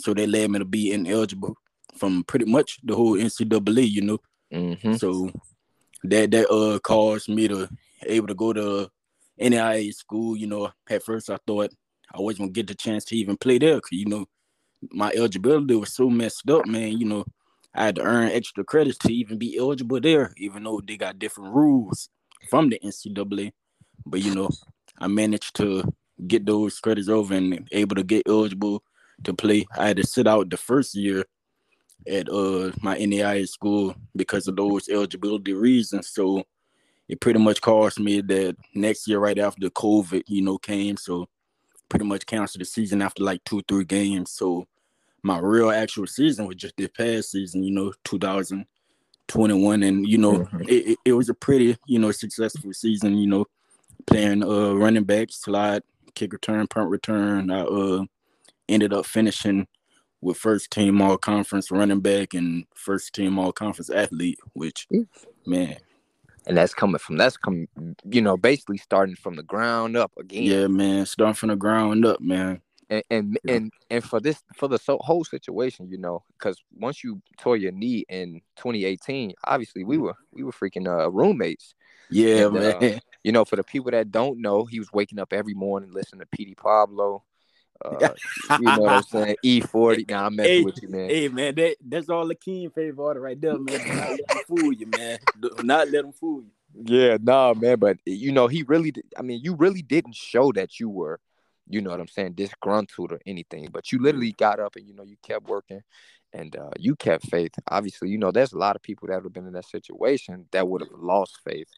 so they led me to be ineligible from pretty much the whole NCAA. You know, hmm so that that uh caused me to able to go to NAIA school. You know, at first I thought I wasn't gonna get the chance to even play there, cause you know my eligibility was so messed up, man. You know, I had to earn extra credits to even be eligible there, even though they got different rules from the NCAA. But you know, I managed to get those credits over and able to get eligible to play. I had to sit out the first year at uh my NAIA school because of those eligibility reasons. So it pretty much caused me that next year right after COVID, you know, came. So pretty much canceled the season after like two, three games. So my real actual season was just this past season, you know, 2021. And, you know, Mhm. it, it, it was a pretty, you know, successful season, you know, playing uh running back, slide, kick return, punt return. I uh ended up finishing with first team all conference running back and first team all conference athlete, which man, And that's coming from that's coming, you know, basically starting from the ground up again. yeah, man, starting from the ground up, man. and and Yeah. and, and for this for the so, whole situation, you know, because once you tore your knee in 2018, obviously we were we were freaking uh, roommates. Yeah, And, uh, man. You know, for the people that don't know, he was waking up every morning listening to PD Pablo. Uh, you know what I'm saying? E40. Nah, I'm messing Hey, with you, man. Hey man, that that's all the King favorite order right there, man. Do not let them fool you, man. Do not let them fool you. Yeah, nah, man. But you know, he really, I mean, you really didn't show that you were, you know what I'm saying, disgruntled or anything. But you literally got up and you know you kept working, and uh, you kept faith. Obviously, you know, there's a lot of people that would have been in that situation that would have lost faith,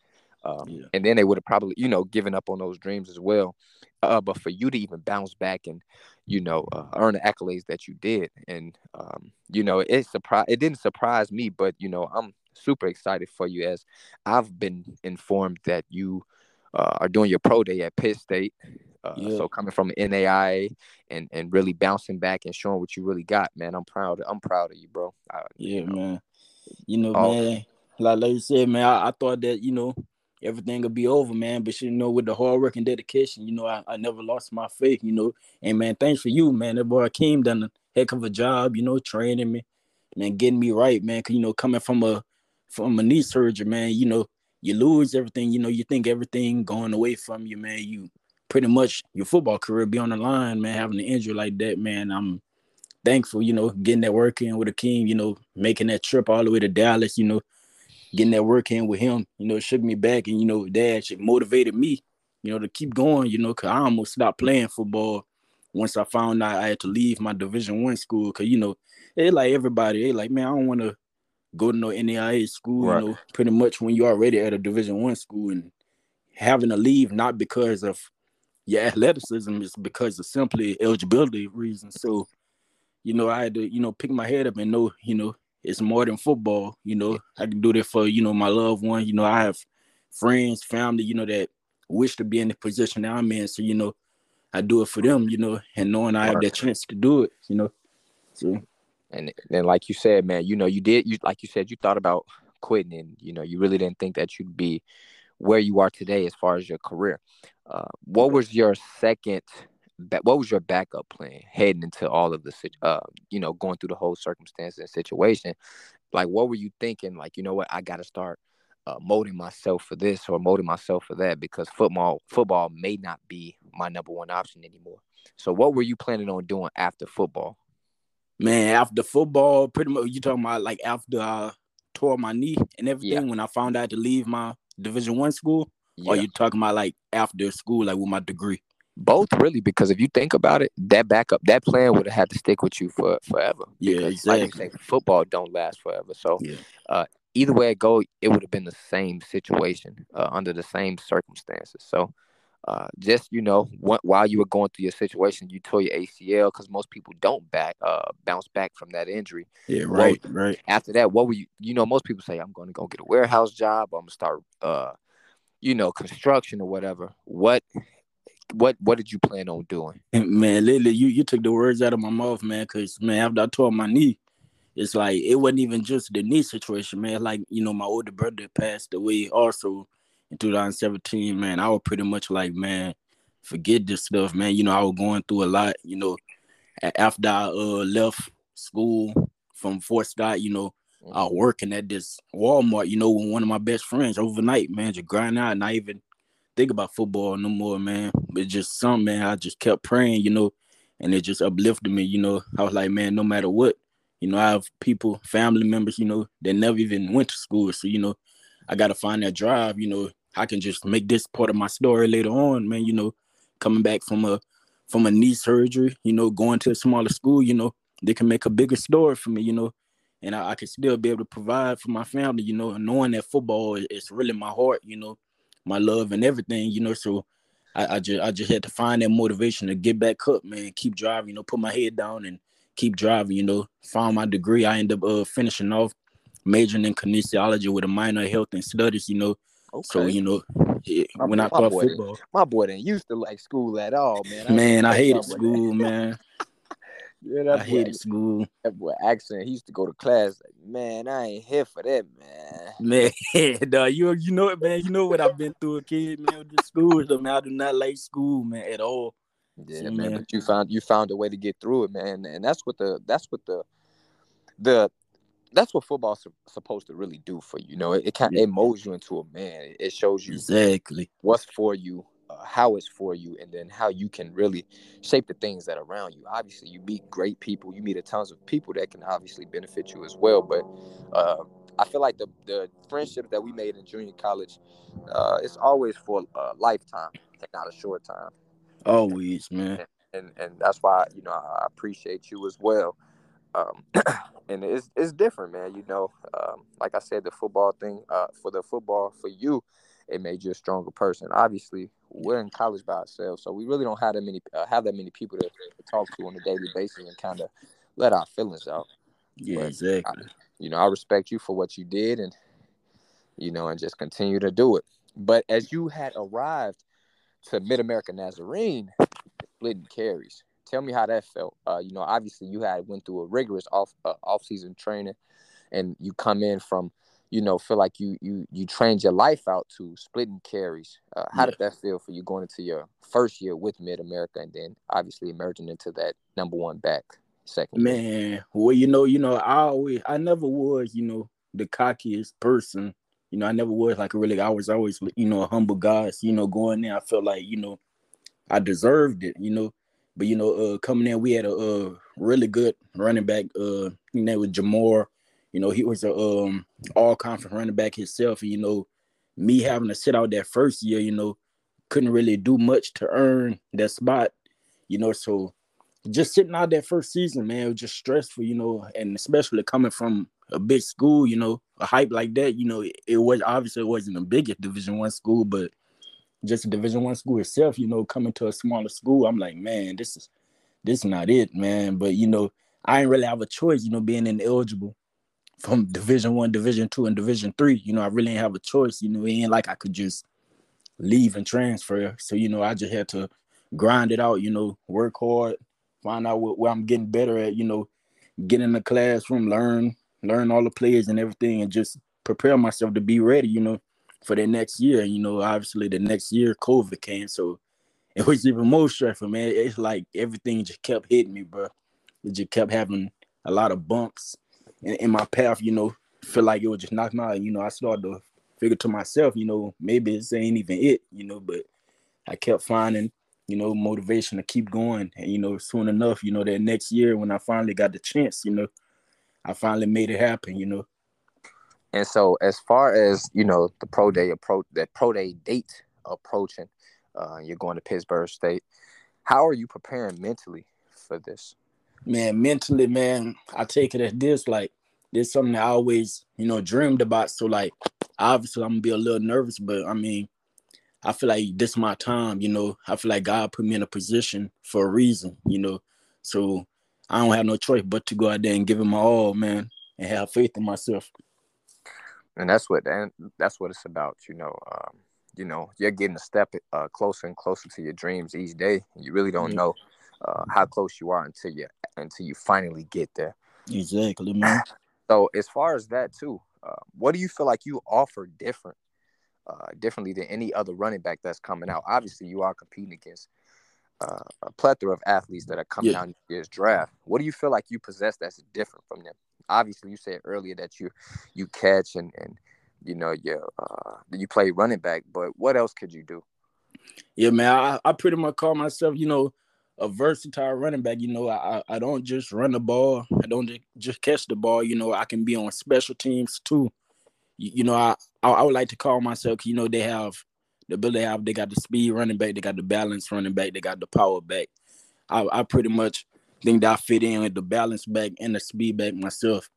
um, Yeah. and then they would have probably, you know, given up on those dreams as well. Uh, but for you to even bounce back and, you know, uh, earn the accolades that you did, and um, you know, it surprised. It didn't surprise me, but you know, I'm super excited for you as I've been informed that you uh, are doing your pro day at Pitt State. Uh, Yeah. So coming from NAI and and really bouncing back and showing what you really got, man. I'm proud. I'm proud of you, bro. I, Yeah, you know, man. You know, Oh. man, like, like you said, man, I, I thought that, you know, everything would be over, man. But you know, with the hard work and dedication, you know, I, I never lost my faith, you know. And man, thanks for you, man. That boy Akeem done a heck of a job, you know, training me, man, getting me right, man. Cause you know, coming from a from a knee surgery, man, you know, you lose everything, you know, you think everything going away from you, man. You pretty much your football career be on the line, man, having an injury like that, man. I'm thankful, you know, getting that work in with Akeem, you know, making that trip all the way to Dallas, you know, getting that work in with him, you know, it shook me back and, you know, that actually motivated me, you know, to keep going, you know, cause I almost stopped playing football once I found out I had to leave my division one school. Cause, you know, they like everybody, they like, man, I don't want to go to no NAIA school, Right. you know, pretty much when you're already at a division one school and having to leave not because of your athleticism, it's because of simply eligibility reasons. So, you know, I had to, you know, pick my head up and know, you know, it's more than football. You know, I can do that for, you know, my loved one. You know, I have friends, family, you know, that wish to be in the position that I'm in. So, you know, I do it for them, you know, and knowing I have that chance to do it, you know. So and then like you said, man, you know, you did you like you said, you thought about quitting, and you know, you really didn't think that you'd be where you are today as far as your career. Uh, what was your second? What was your backup plan heading into all of the, uh, you know, going through the whole circumstance and situation? Like, what were you thinking? Like, you know what, I got to start uh, molding myself for this or molding myself for that because football, football may not be my number one option anymore. So, what were you planning on doing after football? man, after football, pretty much you talking about like after I tore my knee and everything when I found out to leave my division one school? Or you talking about like after school, like with my degree? Both really, because if you think about it, that backup, that plan would have had to stick with you for forever. Yeah, Because, Like you exactly. say, football don't last forever. So Yeah. uh, either way it go, it would have been the same situation uh, under the same circumstances. So uh, just you know, while you were going through your situation, you tore your ACL because most people don't back uh, bounce back from that injury. Yeah, right, well, right. After that, what were you? You know, most people say, "I'm going to go get a warehouse job. I'm gonna start, uh, you know, construction or whatever." What, what, what did you plan on doing? Man, Lily, you you took the words out of my mouth, man. Because man, after I tore my knee, it's like it wasn't even just the knee situation, man. Like you know, my older brother passed away also in 2017, man, I was pretty much like, man, forget this stuff, man. You know, I was going through a lot. You know, after I uh, left school from Fort Scott, you know, I was working at this Walmart, you know, with one of my best friends overnight, man, just grinding out, not even think about football no more, man. But just something, man. I just kept praying, you know, and it just uplifted me, you know. I was like, man, no matter what, you know, I have people, family members, you know, that never even went to school. So, you know, I gotta find that drive, you know, I can just make this part of my story later on, man. You know, coming back from a from a knee surgery, you know, going to a smaller school, you know, they can make a bigger story for me, you know, and I, I can still be able to provide for my family, you know, knowing that football is really my heart, you know, my love and everything, you know. So I, I just I just had to find that motivation to get back up, man, keep driving, you know, put my head down and keep driving, you know. Found my degree. I ended up uh, finishing off majoring in kinesiology with a minor in health and studies, you know. Okay. So you know, my, when I thought football, my boy didn't used to like school at all, man. I man, I hated school, man. yeah, I hated school. That boy accent. He used to go to class. Like, man, I ain't here for that, man. Man, dog, you you know it, man. You know what I've been through, a kid, man. With the school, though, man. I do not like school, man, at all. Yeah, man, man. But you found you found a way to get through it, man. And that's what the that's what the the that's what football's supposed to really do for you. You know, it, it kind of yeah. it molds you into a man. It shows you exactly what's for you, uh, how it's for you, and then how you can really shape the things that are around you. Obviously, you meet great people. You meet a tons of people that can obviously benefit you as well. But uh, I feel like the the friendship that we made in junior college, uh, it's always for a lifetime, not a short time. Always, man. And, and and that's why you know I appreciate you as well. Um, and it's it's different, man. You know, um, like I said, the football thing uh, for the football for you, it made you a stronger person. Obviously, we're in college by ourselves, so we really don't have that many uh, have that many people to, to, talk to on a daily basis and kind of let our feelings out. Yeah, but exactly. I, you know, I respect you for what you did, and you know, and just continue to do it. But as you had arrived to Mid America Nazarene, splitting carries, tell me how that felt. Uh, you know, obviously you had went through a rigorous off uh, off season training, and you come in from, you know, feel like you you you trained your life out to splitting carries. Uh, how yeah. did that feel for you going into your first year with Mid America, and then obviously emerging into that number one back second? Man, year? well, you know, you know, I always, I never was, you know, the cockiest person. You know, I never was like a really. I was always, you know, a humble guy. So, you know, going there, I felt like, you know, I deserved it. You know, but you know, uh, coming in, we had a, a really good running back. Uh, his name was Jamar. You know, he was a um all conference running back himself. And you know, me having to sit out that first year, you know, couldn't really do much to earn that spot. You know, so just sitting out that first season, man, it was just stressful. You know, and especially coming from a big school, you know, a hype like that. You know, it, it was obviously it wasn't the biggest Division One school, but just a division one school itself, you know, coming to a smaller school, I'm like, man, this is this is not it, man. But you know, I didn't really have a choice, you know, being ineligible from division one, division two, and division three. You know, I really didn't have a choice, you know, it ain't like I could just leave and transfer. So, you know, I just had to grind it out, you know, work hard, find out what, where I'm getting better at, you know, get in the classroom, learn, learn all the players and everything, and just prepare myself to be ready, you know for the next year. You know, obviously the next year COVID came, so it was even more stressful, man. It's like everything just kept hitting me, bro. It just kept having a lot of bumps in, in my path. You know, feel like it was just knocking out. You know, I started to figure to myself, you know, maybe this ain't even it. You know, but I kept finding, you know, motivation to keep going. And you know, soon enough, you know, that next year when I finally got the chance, you know, I finally made it happen. You know. And so, as far as you know, the pro day approach, that pro day date approaching, uh, you're going to Pittsburg State. How are you preparing mentally for this? Man, mentally, man, I take it as this: like it's something I always, you know, dreamed about. So like obviously I'm gonna be a little nervous, but I mean, I feel like this is my time, you know. I feel like God put me in a position for a reason, you know. So I don't have no choice but to go out there and give it my all, man, and have faith in myself. And that's what and that's what it's about, you know. Um, you know, you're getting a step uh, closer and closer to your dreams each day. You really don't know uh, how close you are until you until you finally get there. Exactly, man. So as far as that too, uh, what do you feel like you offer different, uh, differently than any other running back that's coming out? Obviously, you are competing against uh, a plethora of athletes that are coming yeah. out in this draft. What do you feel like you possess that's different from them? Obviously, you said earlier that you you catch and and you know you uh, you play running back, but what else could you do? Yeah, man, I, I pretty much call myself, you know, a versatile running back. You know, I I don't just run the ball. I don't just catch the ball. You know, I can be on special teams too. You, you know, I, I would like to call myself. You know, they have the ability. Have they got the speed running back. They got the balance running back. They got the power back. I, I pretty much think that I fit in with the balance back and the speed back myself.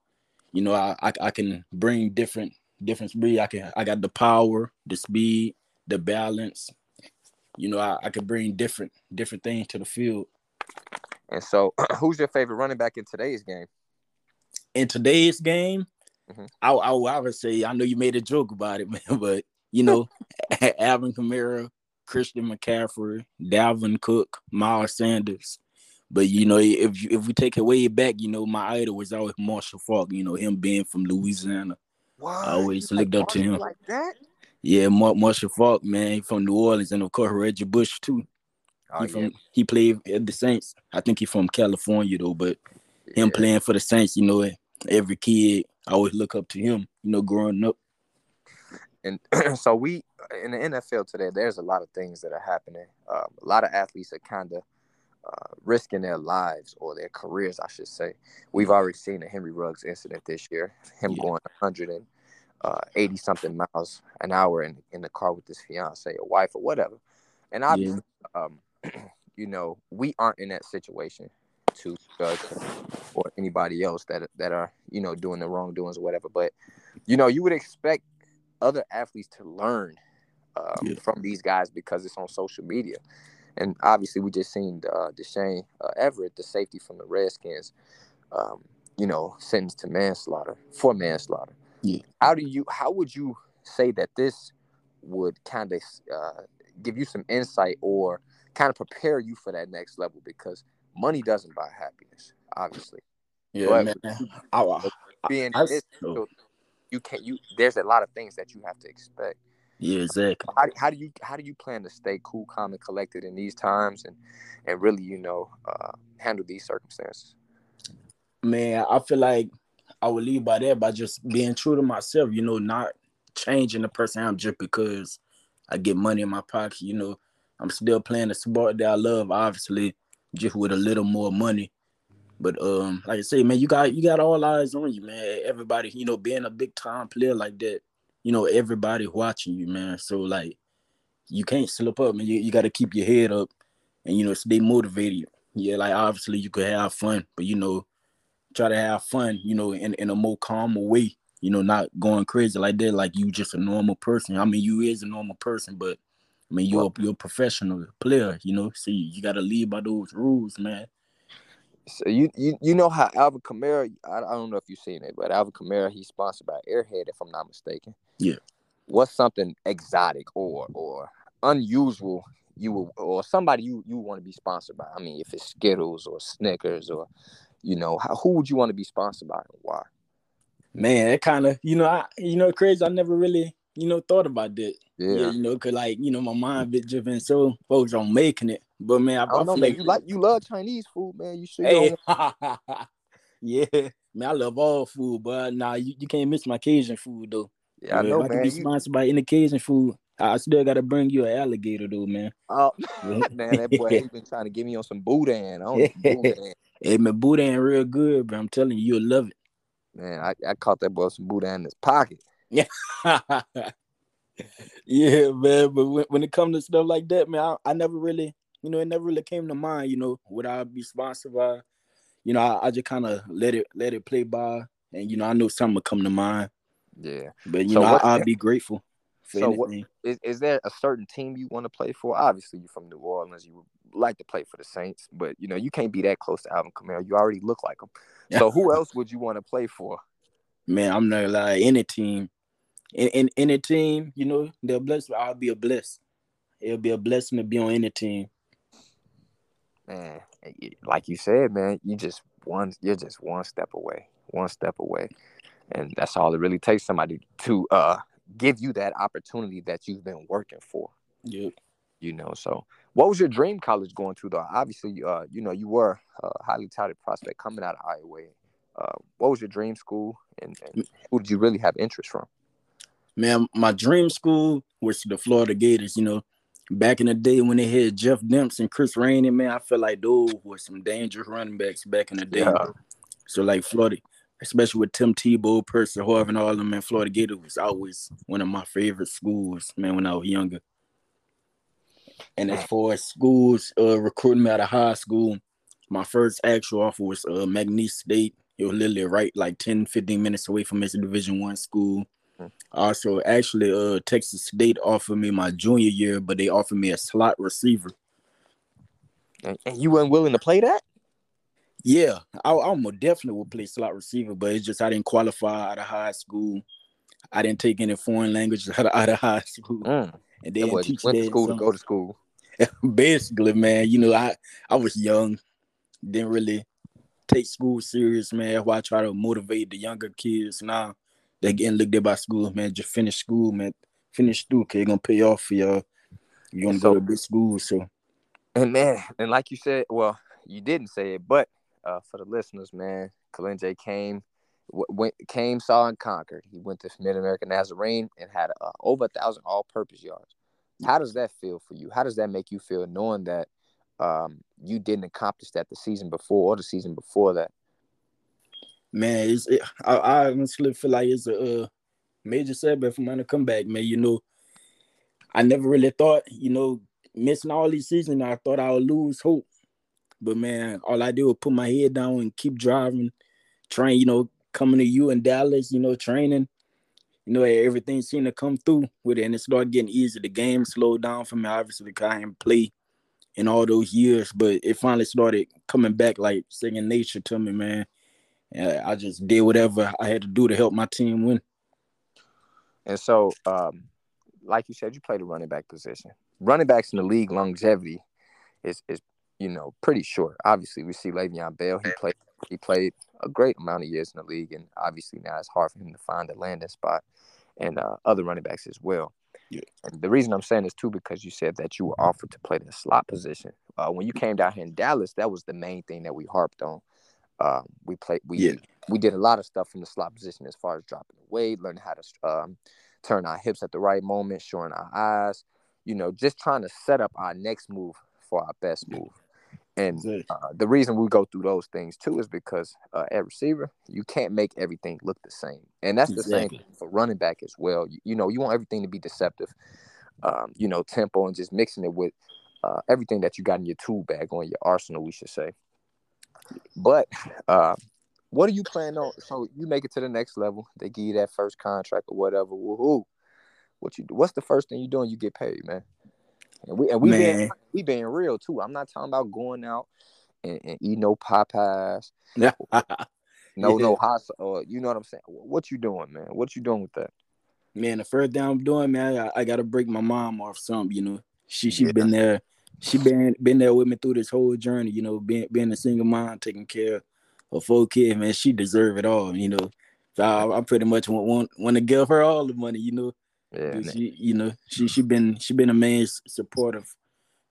You know, I, I, I can bring different different speed. I can I got the power, the speed, the balance, you know, I, I could bring different different things to the field. And so, who's your favorite running back in today's game? In today's game, mm-hmm. I, I, I would say I know you made a joke about it, man, but you know, Alvin Kamara, Christian McCaffrey, Dalvin Cook, Miles Sanders. But you know, if if we take it way back, you know, my idol was always Marshall Faulk. You know, him being from Louisiana. I always looked like up to him. Like that? Yeah, Mar- Marshall Faulk, man, from New Orleans, and of course Reggie Bush too. Oh, he from yeah. he played at the Saints. I think he's from California though, but yeah. him playing for the Saints, you know, every kid I always look up to him. You know, growing up. And so we in the NFL today, there's a lot of things that are happening. Um, a lot of athletes are kind of uh, risking their lives or their careers, I should say. We've already seen the Henry Ruggs incident this year, him yeah. going 100 and uh, 80 something miles an hour in, in the car with his fiance or wife or whatever. And obviously, yeah. um, you know, we aren't in that situation to judge or anybody else that that are, you know, doing the wrongdoings or whatever. But, you know, you would expect other athletes to learn um, yeah. from these guys because it's on social media. And obviously, we just seen uh, Deshazor uh, Everett, the safety from the Redskins, um, you know, sentenced to manslaughter for manslaughter. Yeah. How do you? How would you say that this would kind of uh, give you some insight or kind of prepare you for that next level? Because money doesn't buy happiness, obviously. Yeah, but man. I, I, being I, this, you can't. You there's a lot of things that you have to expect. Yeah, exactly. How, how, do you how do you plan to stay cool, calm, and collected in these times, and and really, you know, uh, handle these circumstances? Man, I feel like I would leave by that by just being true to myself, you know, not changing the person I'm just because I get money in my pocket, you know. I'm still playing the sport that I love, obviously, just with a little more money. But um, like I say, man, you got you got all eyes on you, man. Everybody, you know, being a big time player like that, you know, everybody watching you, man. So like you can't slip up, man. You, you gotta keep your head up and you know stay motivated. Yeah, like obviously you could have fun, but you know, try to have fun, you know, in, in a more calmer way, you know, not going crazy like that, like you just a normal person. I mean, you is a normal person, but I mean, you're, you're a professional player, you know, so you, you got to live by those rules, man. So you, you you know how Alvin Kamara, I, I don't know if you've seen it, but Alvin Kamara, he's sponsored by Airhead, if I'm not mistaken. Yeah. What's something exotic or or unusual you will, or somebody you you want to be sponsored by? I mean, if it's Skittles or Snickers or you know, how, who would you want to be sponsored by and why? Man, it kind of, you know, I, you know, crazy. I never really, you know, thought about that. Yeah, yeah you know, cause like, you know, my mind bit driven so focused on making it. But man, I, I don't know, man. Like, you like you love Chinese food, man. You sure? Hey. yeah, man, I love all food, but nah, you, you can't miss my Cajun food though. Yeah, I know, I can be sponsored by any Cajun food. I still gotta bring you an alligator though, man. Oh man, that boy he been trying to get me on some boudin. I don't boudin. Hey, my boudin real good, bro. I'm telling you, you'll love it. Man, I, I caught that boy some boudin in his pocket. Yeah. yeah, man. But when, when it comes to stuff like that, man, I, I, never really, you know, it never really came to mind, you know, would I be sponsored by, you know, I, I just kind of let it let it play by and you know I know something will come to mind. Yeah, but you So know I, I'll be grateful So what- is, is there a certain team you want to play for? Obviously, you're from New Orleans. You would like to play for the Saints, but you know you can't be that close to Alvin Kamara. You already look like him. So who else would you want to play for? Man, I'm not gonna lie. Any team, in, in any team, you know, they're blessed. I'll be a bless. It'll be a blessing to be on any team. Man, like you said, man, you just one. You're just one step away. One step away, and that's all it really takes. Somebody to uh give you that opportunity that you've been working for. Yep. you know. So, what was your dream college going to though? Obviously, uh, you know, you were a highly touted prospect coming out of Iowa. Uh, what was your dream school, and, and who did you really have interest from? Man, my dream school was the Florida Gators. You know, back in the day when they had Jeff Demps and Chris Rainey, man, I felt like those were some dangerous running backs back in the day. Yeah. So like Florida, especially with Tim Tebow, Percy Harvin, and all of them, man, Florida Gator was always one of my favorite schools, man, when I was younger. And as far as schools uh, recruiting me out of high school, my first actual offer was uh, State. It was literally right like 10, 15 minutes away from its Division One school. Hmm. Also, actually, uh, Texas State offered me my junior year, but they offered me a slot receiver. And you weren't willing to play that? Yeah, I, I definitely would play slot receiver, but it's just I didn't qualify out of high school. I didn't take any foreign languages out of, out of high school, Mm. and then That didn't boy went to school to go to school. basically, man, you know, I I was young, didn't really take school serious, man. That's why I try to motivate the younger kids now. They getting looked at by school, man. Just finish school, man. Finish school, cause it's gonna pay off for y'all. You want to So- go to big school, so And man, and like you said, well, you didn't say it, but uh, for the listeners, man, Kalin J came, went, came, saw, and conquered. He went to Mid American Nazarene and had uh, over a thousand all-purpose yards. How does that feel for you? How does that make you feel knowing that um, you didn't accomplish that the season before or the season before that? man, it, I, I honestly feel like it's a uh, major setback for mine to come back, man. You know, I never really thought, you know, missing all these seasons, I thought I would lose hope. But man, all I did was put my head down and keep driving, train, you know, coming to you in Dallas, you know, training. You know, everything seemed to come through with it, and it started getting easy. The game slowed down for me, obviously, because I didn't play in all those years, but it finally started coming back like second nature to me, man. And I just did whatever I had to do to help my team win. And so, um, like you said, you played a running back position. Running backs in the league longevity is is you know pretty short. Obviously, we see Le'Veon Bell. He played he played a great amount of years in the league, and obviously now it's hard for him to find a landing spot, and uh, other running backs as well. Yeah. And the reason I'm saying this too because you said that you were offered to play the slot position. Uh, when you came down here in Dallas, that was the main thing that we harped on. Um, we played we Yeah. we did a lot of stuff from the slot position as far as dropping the weight, learning how to um, turn our hips at the right moment, showing our eyes, you know, just trying to set up our next move for our best move. And uh, the reason we go through those things too is because uh, at receiver, you can't make everything look the same, and that's the Exactly. same for running back as well. You, you know, you want everything to be deceptive, um, you know, tempo and just mixing it with uh, everything that you got in your tool bag or in your arsenal, we should say. But uh, what are you planning on? So you make it to the next level, they give you that first contract or whatever. Woohoo! What you? What's the first thing you doing? You get paid, man. And we and we being, Man. we being real too. I'm not talking about going out and, and eating no Popeyes, no Yeah. no hot. Or uh, you know what I'm saying? What you doing, man? What you doing with that? man, the first thing I'm doing, man, I, I gotta break my mom off something, you know. She she Yeah. been there, she been been there with me through this whole journey, you know, being being a single mom, taking care of four kids, man. She deserve it all, you know. So I, I pretty much want want, want to give her all the money, you know. Yeah, She, you know, she she been she been a main supportive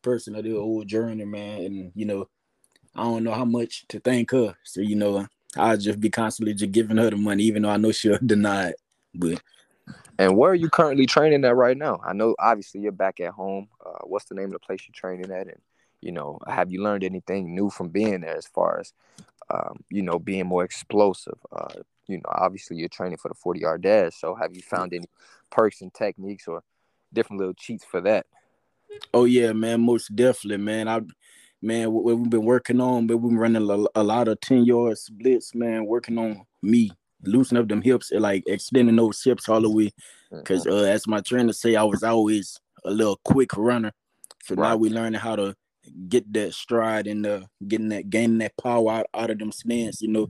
person of the whole journey, man. And you know, I don't know how much to thank her. So you know, I'll just be constantly just giving her the money, even though I know she'll deny it. But And where are you currently training at right now? I know obviously you're back at home. Uh, what's the name of the place you're training at? And you know, have you learned anything new from being there as far as um, you know, being more explosive? Uh, you know, obviously you're training for the 40 yard dash. So have you found any perks and techniques or different little cheats for that? Oh yeah, man, most definitely, man. I, man, what we've been working on, but we've been running a, a lot of ten yard splits, man. Working on me, loosen up them hips and like extending those hips all the way. Because Mhm. uh, as my trainer say, I was always a little quick runner. So now Right. we learning how to get that stride and uh, getting that gaining that power out, out of them stands, you know.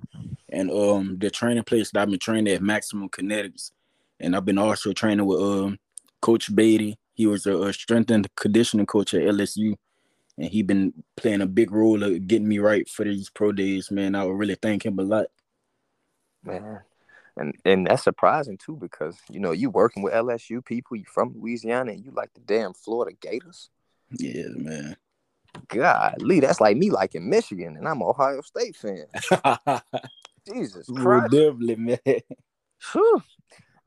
And um the training place that I've been training at Maximum Kinetics, and I've been also training with um Coach Beatty. He was a, a strength and conditioning coach at LSU, and he been playing a big role of getting me right for these pro days. Man, I would really thank him a lot. man. And and that's surprising too because you know you working with LSU people, you from Louisiana, and you like the damn Florida Gators. Yeah, man. Golly, that's like me liking Michigan, and I'm Ohio State fan. Jesus Christ. definitely, man. Whew.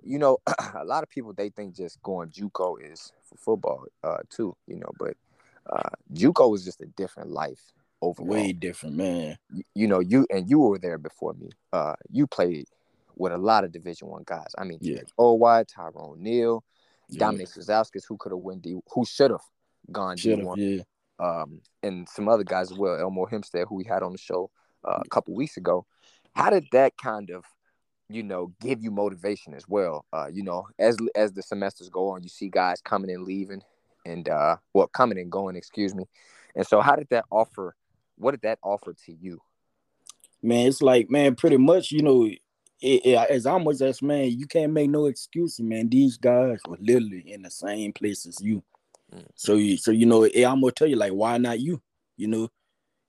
You know, a lot of people they think just going JUCO is for football, uh, too. You know, but uh, JUCO is just a different life overall. Way different, man. Y- You know, you and you were there before me. Uh, you played with a lot of Division One guys. I mean, Yeah. White, Tyrone Neal, Yeah. Dominic Suzauskas, who could have won D, who should have gone D one, yeah. Um, and some other guys as well. Elmore Hempstead, who we had on the show uh, a couple weeks ago. How did that kind of, you know, give you motivation as well? Uh, you know, as as the semesters go on, you see guys coming and leaving, and uh, well, coming and going, excuse me. And so, how did that offer? What did that offer to you? Man, it's like, man, pretty much, you know, it, it, as almost as man, you can't make no excuses, man. These guys were literally in the same place as you. Mm. So you so you know, it, I'm gonna tell you, like, why not you? You know,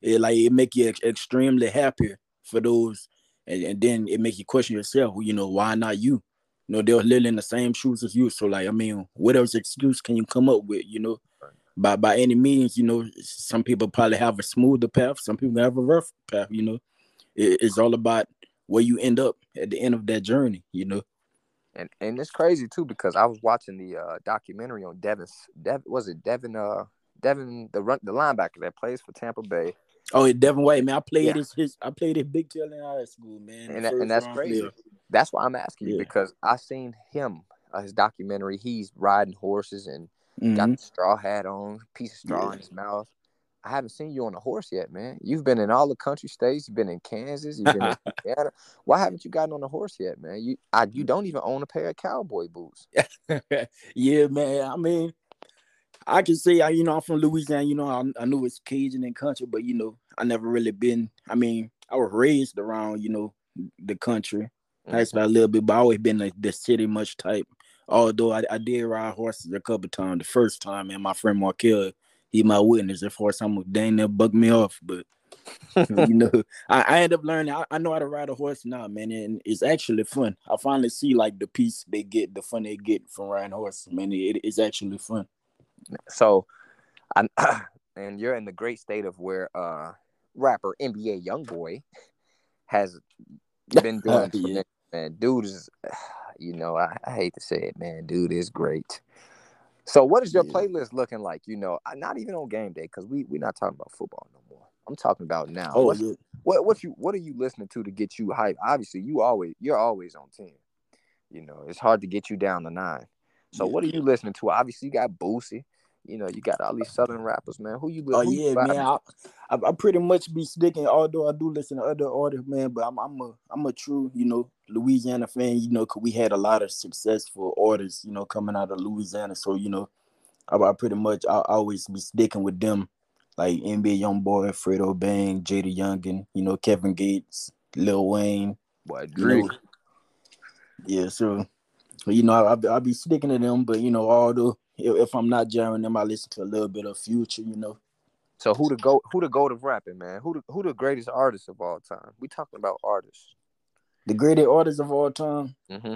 it like it make you ex- extremely happy for those, and, and then it make you question yourself, you know, why not you? You know, they're literally in the same shoes as you. So like, I mean, what else excuse can you come up with? You know, Right. by by any means, you know, some people probably have a smoother path, some people have a rough path. You know, it, it's all about where you end up at the end of that journey. You know, And and it's crazy too because I was watching the uh, documentary on Devin. Dev, was it Devin? Uh, Devin, the run, the linebacker that plays for Tampa Bay. oh, Devin White, man, I played Yeah. his, his I played his Big Tail in high school, man. and, that, and that's crazy. player. That's why I'm asking you because I seen him uh, his documentary. He's riding horses and got Mhm. the straw hat on, piece of straw Yeah. in his mouth. I haven't seen you on a horse yet, man. You've been in all the country states. You've been in Kansas. You've been in Indiana. Why haven't you gotten on a horse yet, man? You I, you mm. don't even own a pair of cowboy boots. yeah, man. I mean, I can say, I you know, I'm from Louisiana. You know, I, I knew it's Cajun and country, but you know, I never really been. I mean, I was raised around, you know, the country. That's mm-hmm. about a little bit, but I always been like the city much type. Although I, I did ride horses a couple times. The first time, and my friend Markel, he my witness. The first time, dang near bugged me off, but you know, I, I end up learning. I, I know how to ride a horse now, man, and it's actually fun. I finally see like the peace they get, the fun they get from riding horses. Man, it, it's actually fun. So, I, and you're in the great state of where uh rapper NBA YoungBoy has been doing. Yeah. Man, dude is, you know, I, I hate to say it, man, dude is great. So, what is your Yeah. playlist looking like? You know, not even on game day because we we're not talking about football no more. I'm talking about now. Oh, What's- yeah. what what you what are you listening to to get you hype? Obviously, you always you're always on ten. You know, it's hard to get you down to nine. So Yeah. what are you listening to? Obviously, you got Boosie. You know, you got all these southern rappers, man. Who you? li- Oh you yeah, man. I, I, I pretty much be sticking. Although I do listen to other artists, man, but I'm I'm a I'm a true you know Louisiana fan. You know, cause we had a lot of successful artists, you know, coming out of Louisiana. So you know, I, I pretty much I always be sticking with them, like NBA YoungBoy, Fredo Bang, JayDaYoungan, you know, Kevin Gates, Lil Wayne. You Drake? know, yeah. So you know, I I be sticking to them, but you know, although if, if I'm not jamming them, I listen to a little bit of Future. You know. So who the go? Who the goat of rapping, man? Who the who the greatest artist of all time? We talking about artists. the greatest artist of all time. Mm-hmm.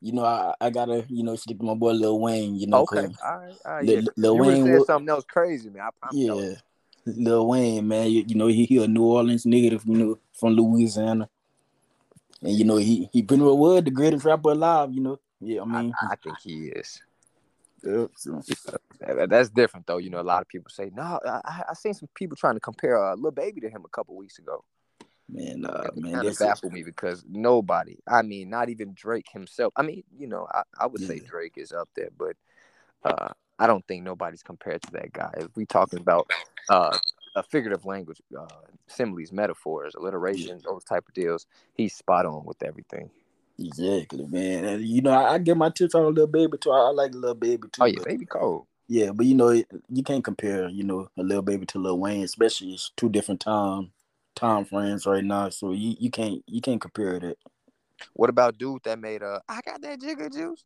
You know, I, I gotta you know stick to my boy Lil Wayne. You know, Okay, all right, all right. Lil- Yeah. Lil you Wayne said something else crazy, man. I promise. I was- yeah, Lil Wayne, man. You, you know he, he a New Orleans native. You know from Louisiana, and you know he he well was the greatest rapper alive. You know, yeah. I I, mean, I think he is. Yeah, That's different though. You know, a lot of people say no. I, I- seen some people trying to compare uh, Lil Baby to him a couple weeks ago. man, uh, it man, kind of that's baffled me because nobody, I mean, not even Drake himself. I mean, you know, I, I would say Drake is up there, but uh, I don't think nobody's compared to that guy. If we talking about uh, uh, figurative language, uh, similes, metaphors, alliteration, yeah. those type of deals. He's spot on with everything. Exactly, man. And you know, I, I get my tips on a Lil Baby too. I, I like a Lil Baby too. Oh yeah, baby cold. Yeah, but you know, you can't compare, you know, a Lil Baby to Lil Wayne, especially it's two different time time frames right now. So you, you can't you can't compare that. What about dude that made uh I got that jigger juice?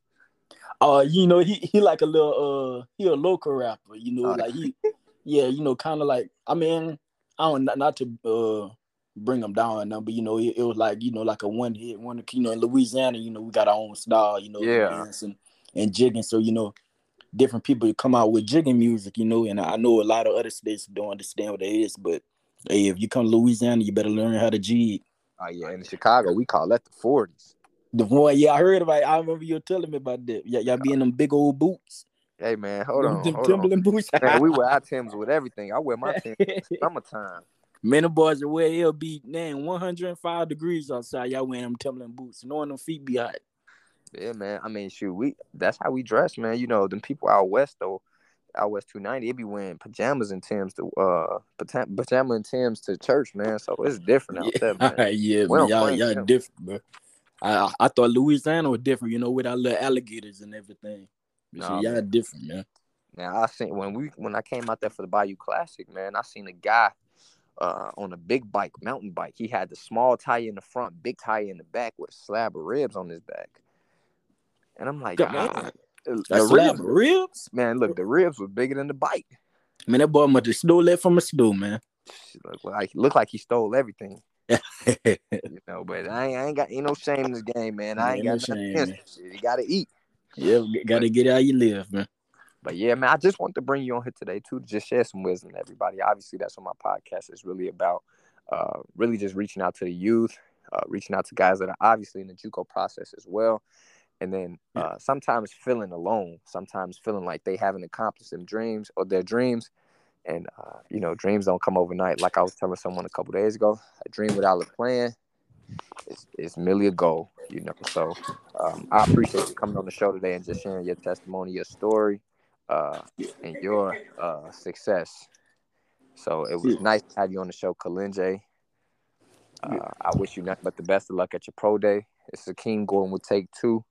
Uh, you know, he he like a little uh he a local rapper, you know, oh, like he yeah, you know, kind of like I mean, I don't not, not to uh bring them down now, but you know, it, it, was like you know, like a one hit, one you know, in Louisiana, you know, we got our own style, you know, yeah, and, and jigging. So you know, different people come out with jigging music, you know, and I know a lot of other states don't understand what it is, but hey, if you come to Louisiana, you better learn how to jig. Oh yeah, in Chicago, we call that the forties. The one, yeah, I heard about. It. I remember you telling me about that. Yeah, y'all be in them big old boots. Hey man, hold on, them hold Timberland on. boots. man, we wear our Timbs with everything. I wear my Timbs summertime. Many boys are where it'll be man 105 degrees outside. Y'all wearing them Timberland boots, knowing them feet be hot. Yeah, man. I mean, shoot, we that's how we dress, man. You know, them people out west though, out west 290, it be wearing pajamas and Tims to uh pajama and Tims to church, man. So it's different out yeah. there, man. yeah, man. Y'all, y'all different, bro. I I thought Louisiana was different, you know, with our little alligators and everything. Nah, y'all different, man. Now I seen when we when I came out there for the Bayou Classic, man, I seen a guy uh, on a big bike, mountain bike. He had the small tire in the front, big tire in the back with a slab of ribs on his back. And I'm like, God, man, a slab ribs, of ribs? Man, look, the ribs were bigger than the bike. Man, that boy must have stole that from a stool, man. Look like look like he stole everything. you know, but I ain't, I ain't got ain't no shame in this game, man. I ain't, got no shame. You gotta eat. Yeah, gotta get how you live, man. But yeah, man, I just want to bring you on here today too to just share some wisdom to everybody. Obviously, that's what my podcast is really about. Uh, really just reaching out to the youth, uh, reaching out to guys that are obviously in the JUCO process as well. And then uh, sometimes feeling alone, sometimes feeling like they haven't accomplished their dreams or their dreams. And uh, you know, dreams don't come overnight. Like I was telling someone a couple days ago, a dream without a plan is, is merely a goal. You know, so um, I appreciate you coming on the show today and just sharing your testimony, your story, uh, and your uh, success. So it was nice to have you on the show, Kalinje. Uh, I wish you nothing but the best of luck at your pro day. It's a King Gordon will take two.